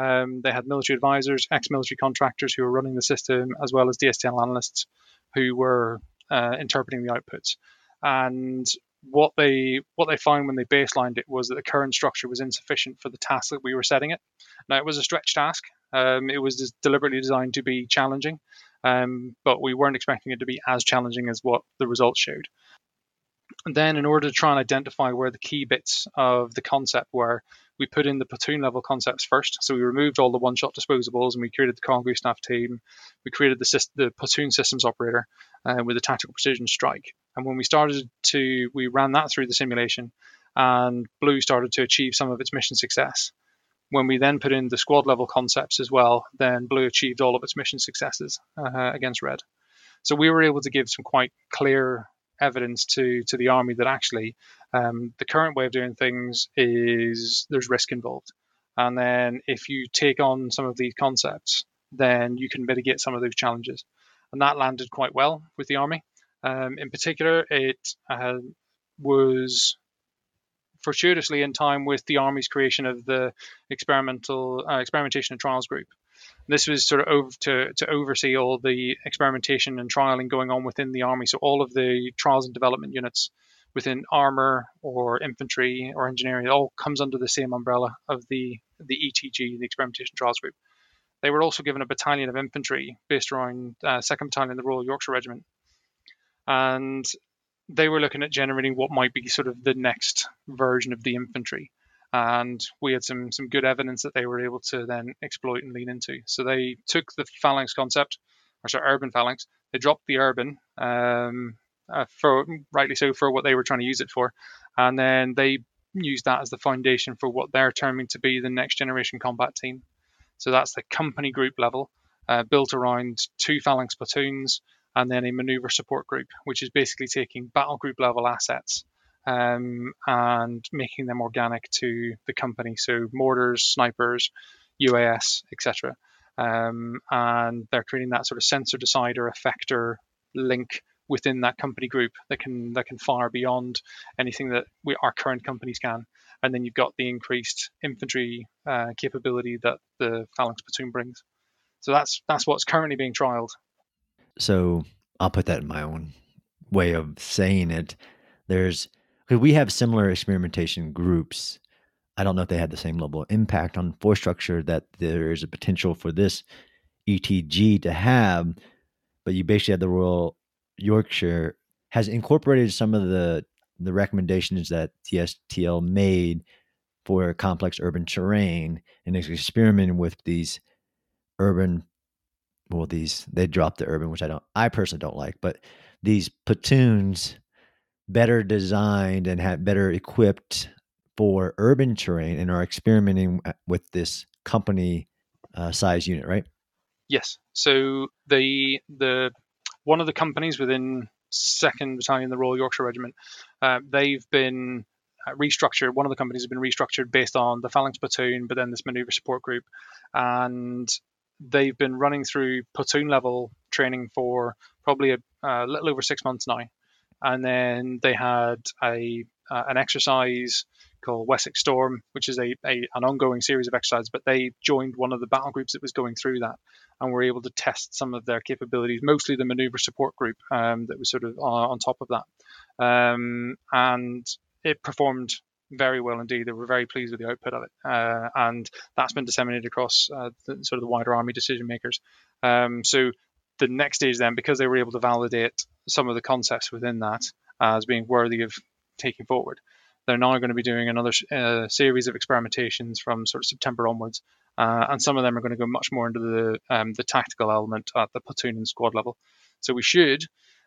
Um, they had military advisors, ex-military contractors who were running the system, as well as DSTL analysts who were uh, interpreting the outputs. And what they what they found when they baselined it was that the current structure was insufficient for the task that we were setting it. Now it was a stretch task. Um, it was deliberately designed to be challenging, um, but we weren't expecting it to be as challenging as what the results showed. And then, in order to try and identify where the key bits of the concept were, we put in the platoon level concepts first. So we removed all the one shot disposables and we created the Carl Gustav team. We created the, the platoon systems operator uh, with a tactical precision strike. And when we started to, we ran that through the simulation and Blue started to achieve some of its mission success. When we then put in the squad level concepts as well, then Blue achieved all of its mission successes uh, against Red. So we were able to give some quite clear evidence to to the army that actually um, the current way of doing things is there's risk involved, and then if you take on some of these concepts, then you can mitigate some of those challenges, and that landed quite well with the army. Um, in particular, it uh, was fortuitously in time with the army's creation of the experimental uh, experimentation and trials group. This was sort of over to, to oversee all the experimentation and trialing going on within the army. So all of the trials and development units within armor or infantry or engineering, it all comes under the same umbrella of the the ETG, the Experimentation Trials Group. They were also given a battalion of infantry based around uh, Second Battalion, the Royal Yorkshire Regiment, and they were looking at generating what might be sort of the next version of the infantry and we had some some good evidence that they were able to then exploit and lean into. So they took the phalanx concept, or sorry, urban phalanx. They dropped the urban, um, uh, for rightly so for what they were trying to use it for, and then they used that as the foundation for what they're terming to be the next generation combat team. So that's the company group level, uh, built around two phalanx platoons and then a maneuver support group, which is basically taking battle group level assets um, and making them organic to the company. So mortars, snipers, UAS, etc. Um, and they're creating that sort of sensor decider effector link within that company group that can that can fire beyond anything that we, our current companies can. And then you've got the increased infantry uh, capability that the phalanx platoon brings. So that's that's what's currently being trialed. So I'll put that in my own way of saying it. There's because we have similar experimentation groups. I don't know if they had the same level of impact on force structure that there is a potential for this ETG to have, but you basically have the Royal Yorkshire has incorporated some of the the recommendations that DSTL made for complex urban terrain and is experimenting with these urban well these they dropped the urban which I don't I personally don't like but these platoons better designed and had better equipped for urban terrain and are experimenting with this company uh, size unit, right? Yes. So the the one of the companies within Second Battalion, the Royal Yorkshire Regiment, uh, they've been uh, restructured. One of the companies has been restructured based on the phalanx platoon, but then this maneuver support group, and they've been running through platoon level training for probably a, a little over six months now and then they had a uh, an exercise called Wessex Storm, which is a, a, an ongoing series of exercises. But they joined one of the battle groups that was going through that, and were able to test some of their capabilities, mostly the maneuver support group um, that was sort of on, on top of that, um, and it performed very well indeed. They were very pleased with the output of it, uh, and that's been disseminated across uh, the, sort of the wider army decision makers. Um, so the next stage then, because they were able to validate some of the concepts within that as being worthy of taking forward, they're now going to be doing another uh, series of experimentations from sort of September onwards, uh, and some of them are going to go much more into the um, the tactical element at the platoon and squad level. So we should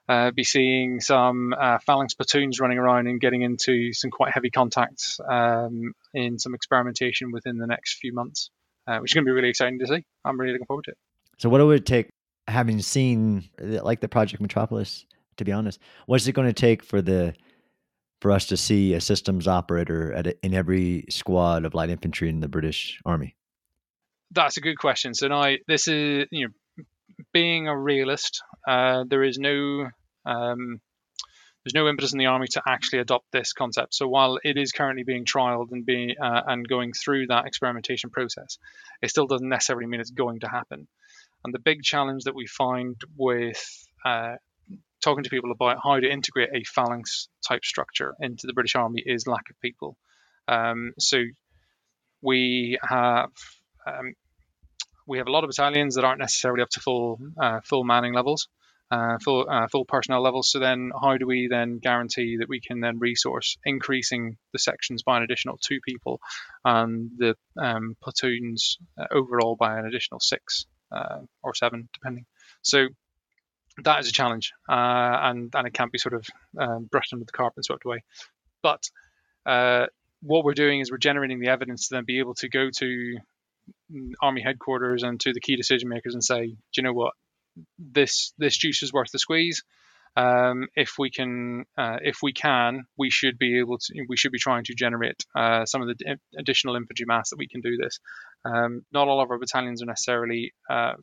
uh, be seeing some uh, phalanx platoons running around and getting into some quite heavy contacts um, in some experimentation within the next few months, uh, which is going to be really exciting to see. I'm really looking forward to it. So, what would it take having seen like the Project Metropolis, to be honest, what's it going to take for the for us to see a systems operator at a, in every squad of light infantry in the British Army? That's a good question. So now this is you know being a realist, uh, there is no um, there's no impetus in the army to actually adopt this concept. So while it is currently being trialed and being uh, and going through that experimentation process, it still doesn't necessarily mean it's going to happen. And the big challenge that we find with uh, talking to people about how to integrate a phalanx type structure into the British Army is lack of people. Um, so we have um, we have a lot of battalions that aren't necessarily up to full uh, full manning levels, uh, full uh, full personnel levels. So then, how do we then guarantee that we can then resource increasing the sections by an additional two people, and the um, platoons uh, overall by an additional six uh, or seven, depending. So that is a challenge, uh, and and it can't be sort of um, brushed under the carpet and swept away. But uh, what we're doing is we're generating the evidence to then be able to go to army headquarters and to the key decision makers and say, do you know what, this this juice is worth the squeeze. Um, if we can, uh, if we can, we should be able to. We should be trying to generate uh, some of the additional infantry mass that we can do this. Um, not all of our battalions are necessarily uh,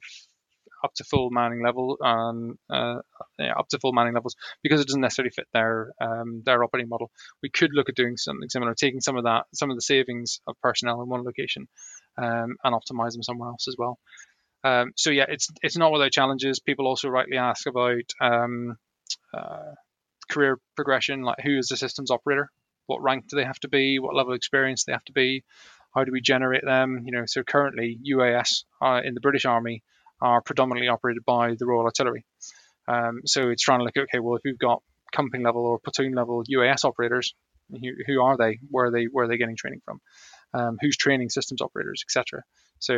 up to full manning level, um, yeah, up to full manning levels, because it doesn't necessarily fit their um, their operating model. We could look at doing something similar, taking some of that, some of the savings of personnel in one location, um, and optimize them somewhere else as well. Um, so yeah, it's it's not without challenges. People also rightly ask about uh, career progression, like who is the systems operator, what rank do they have to be, what level of experience they have to be, how do we generate them? You know, so currently UAS uh, in the British Army are predominantly operated by the Royal Artillery. Um, so it's trying to look, okay, well, if we've got company level or platoon level UAS operators, who, who are they? Where are they? Where are they getting training from? Um, who's training systems operators, etc. So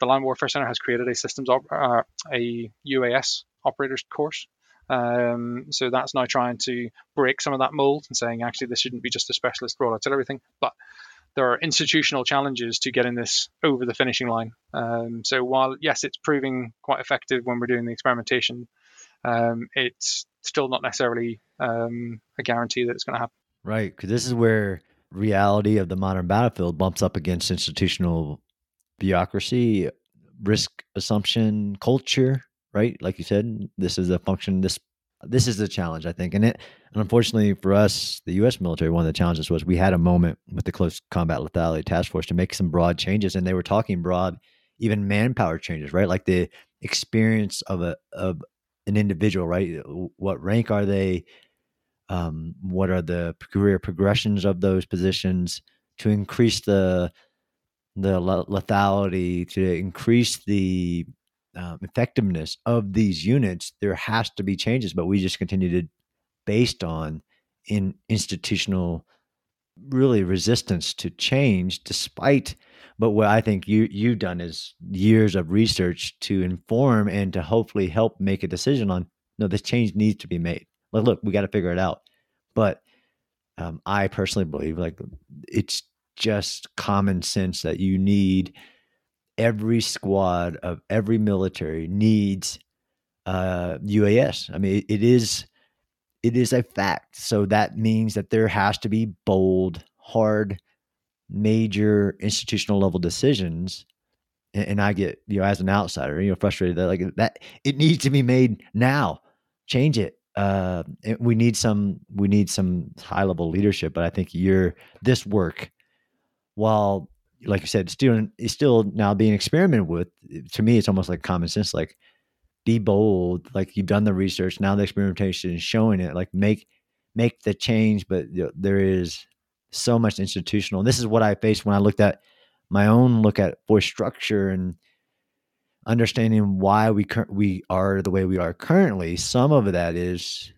the Land Warfare Center has created a systems op- uh, a UAS operators course. Um, so that's now trying to break some of that mold and saying actually this shouldn't be just a specialist Royal Artillery thing, but there are institutional challenges to getting this over the finishing line. Um, so while yes, it's proving quite effective when we're doing the experimentation, um, it's still not necessarily um, a guarantee that it's going to happen. Right, because this is where reality of the modern battlefield bumps up against institutional bureaucracy, risk assumption, culture. Right, like you said, this is a function. This this is the challenge, I think, and it and unfortunately for us, the U.S. military, one of the challenges was we had a moment with the Close Combat Lethality Task Force to make some broad changes, and they were talking broad, even manpower changes, right? Like the experience of a of an individual, right? What rank are they? Um, what are the career progressions of those positions to increase the the lethality, to increase the um, effectiveness of these units? There has to be changes, but we just continue to based on in institutional really resistance to change despite but what i think you you've done is years of research to inform and to hopefully help make a decision on no this change needs to be made like look we got to figure it out but um, i personally believe like it's just common sense that you need every squad of every military needs uh, uas i mean it, is it is a fact. So that means that there has to be bold, hard, major institutional level decisions. And, and I get, you know, as an outsider, you know, frustrated that like that it needs to be made now. Change it. Uh, we need some we need some high level leadership, but I think you're this work, while like you said, still is still now being experimented with. To me, it's almost like common sense. Like be bold like you've done the research now the experimentation is showing it like make make the change but you know, there is so much institutional this is what i faced when i looked at my own look at force structure and understanding why we cur- we are the way we are currently some of that is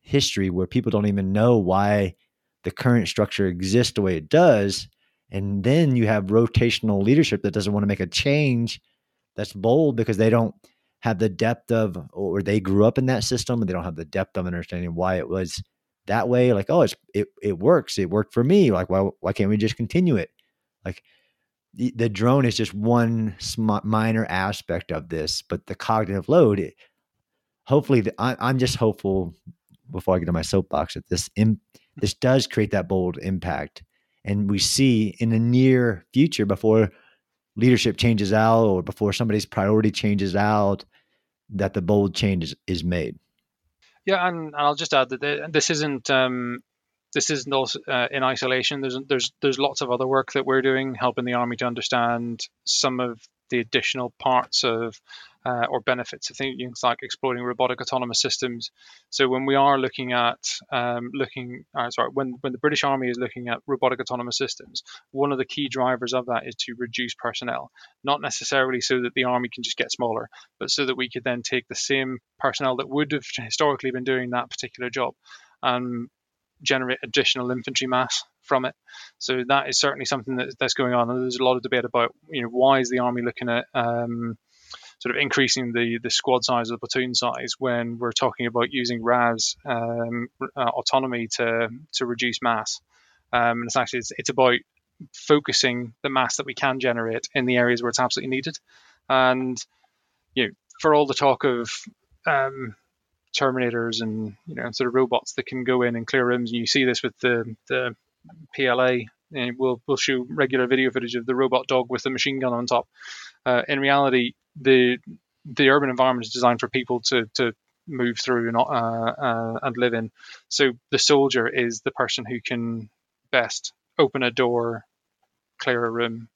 history where people don't even know why the current structure exists the way it does and then you have rotational leadership that doesn't want to make a change that's bold because they don't have the depth of or they grew up in that system and they don't have the depth of understanding why it was that way like oh it's it, it works it worked for me like why why can't we just continue it? Like the, the drone is just one sm- minor aspect of this but the cognitive load it, hopefully the, I, i'm just hopeful before i get to my soapbox that this this does create that bold impact and we see in the near future before leadership changes out or before somebody's priority changes out that the bold change is, is made. Yeah, and, I'll just add that this isn't um, this isn't also uh, in isolation. There's there's there's lots of other work that we're doing, helping the army to understand some of the additional parts of uh, or benefits of things like exploiting robotic autonomous systems. So when we are looking at um, looking, uh, sorry, when when the British Army is looking at robotic autonomous systems, one of the key drivers of that is to reduce personnel, not necessarily so that the army can just get smaller, but so that we could then take the same personnel that would have historically been doing that particular job and generate additional infantry mass from it. So that is certainly something that, that's going on. And there's a lot of debate about, you know, why is the army looking at um, sort of increasing the the squad size or the platoon size when we're talking about using RAS um, uh, autonomy to to reduce mass. Um, and it's actually it's, it's about focusing the mass that we can generate in the areas where it's absolutely needed. And you know, for all the talk of um, Terminators and you know sort of robots that can go in and clear rooms, and you see this with the the PLA. And we'll we'll show regular video footage of the robot dog with the machine gun on top. Uh, in reality, the the urban environment is designed for people to to move through and uh, uh, and live in. So the soldier is the person who can best open a door, clear a room,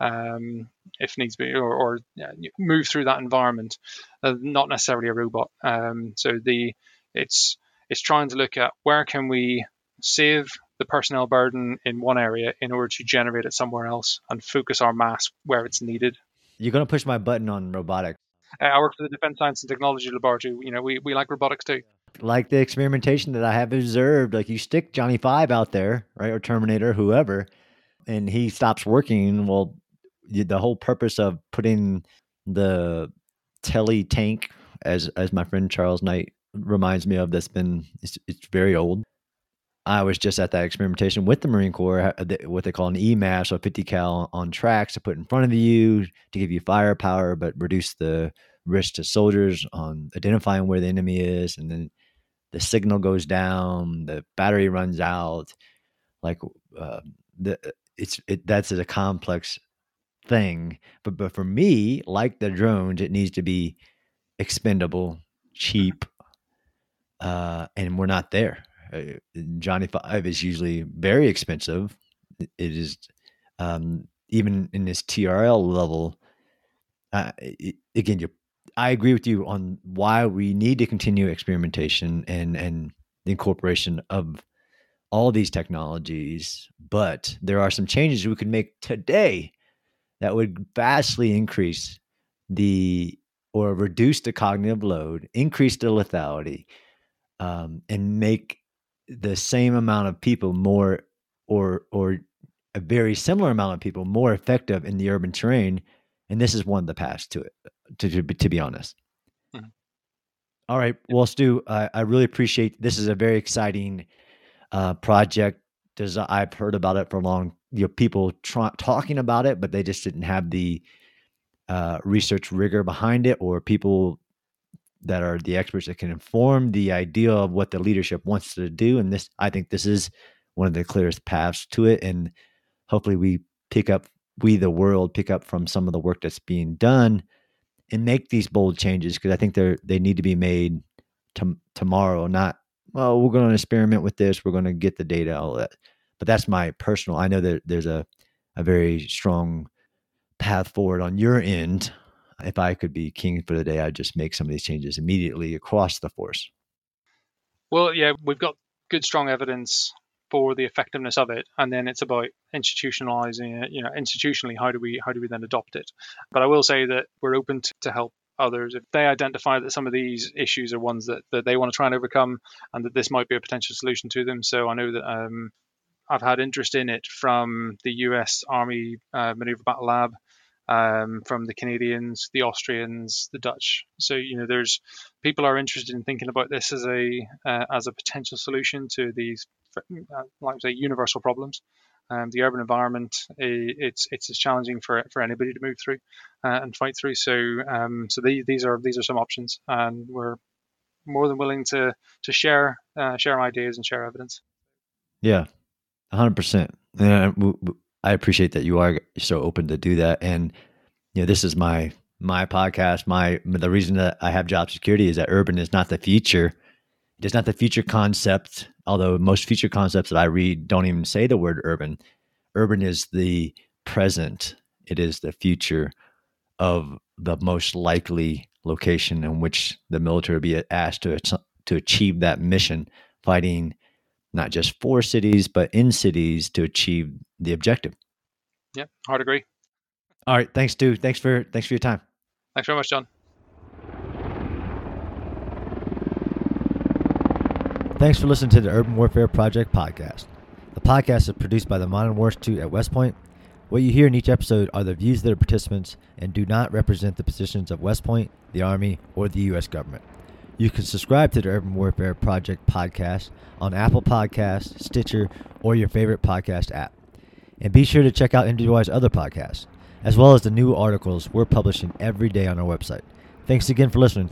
um, if needs be, or, or yeah, move through that environment. Uh, not necessarily a robot. Um, so the it's it's trying to look at where can we save the personnel burden in one area in order to generate it somewhere else and focus our mass where it's needed. You're going to push my button on robotics. Uh, I work for the Defense Science and Technology Laboratory. You know, we, we like robotics too. Like the experimentation that I have observed, like you stick Johnny Five out there, right, or Terminator, whoever, and he stops working. Well, the whole purpose of putting the tele tank, as as my friend Charles Knight reminds me of, that's been it's, it's very old. I was just at that experimentation with the Marine Corps, what they call an EMAV, so 50 cal on tracks to put in front of you to give you firepower, but reduce the risk to soldiers on identifying where the enemy is. And then the signal goes down, the battery runs out. Like uh, the it's it, that's a complex thing. But but for me, like the drones, it needs to be expendable, cheap, uh, and we're not there. Uh, Johnny Five is usually very expensive. It is um, even in this TRL level. Uh, it, again, you, I agree with you on why we need to continue experimentation and and the incorporation of all these technologies. But there are some changes we could make today that would vastly increase the or reduce the cognitive load, increase the lethality, um, and make the same amount of people more or or a very similar amount of people more effective in the urban terrain and this is one of the paths to it to, to, to be honest. Mm-hmm. All right well stu I, I really appreciate this is a very exciting uh, project. There's, i've heard about it for a long you know people tra- talking about it but they just didn't have the uh, research rigor behind it or people that are the experts that can inform the idea of what the leadership wants to do. And this, I think, this is one of the clearest paths to it. And hopefully, we pick up, we the world pick up from some of the work that's being done and make these bold changes because I think they're they need to be made to, tomorrow. Not well, we're going to experiment with this. We're going to get the data, all that. But that's my personal. I know that there's a a very strong path forward on your end if I could be king for the day, I'd just make some of these changes immediately across the force. Well, yeah, we've got good, strong evidence for the effectiveness of it, and then it's about institutionalizing it. You know, institutionally, how do we how do we then adopt it? But I will say that we're open to, to help others if they identify that some of these issues are ones that, that they want to try and overcome, and that this might be a potential solution to them. So I know that um, I've had interest in it from the U.S. Army uh, Maneuver Battle Lab um, from the Canadians, the Austrians, the Dutch. So you know, there's people are interested in thinking about this as a uh, as a potential solution to these, like I say, universal problems. Um, the urban environment it's it's as challenging for for anybody to move through uh, and fight through. So um, so these these are these are some options, and we're more than willing to to share uh, share ideas and share evidence. Yeah, hundred percent. I appreciate that you are so open to do that. And you know, this is my my podcast. My the reason that I have job security is that urban is not the future. It is not the future concept. Although most future concepts that I read don't even say the word urban. Urban is the present. It is the future of the most likely location in which the military will be asked to to achieve that mission, fighting not just for cities but in cities to achieve the objective. Yeah, hard agree. All right, thanks, dude. Thanks for thanks for your time. Thanks very much, John. Thanks for listening to the Urban Warfare Project podcast. The podcast is produced by the Modern War Institute at West Point. What you hear in each episode are the views of the participants and do not represent the positions of West Point, the Army, or the U.S. government. You can subscribe to the Urban Warfare Project podcast on Apple Podcasts, Stitcher, or your favorite podcast app. And be sure to check out MWI's other podcasts, as well as the new articles we're publishing every day on our website. Thanks again for listening.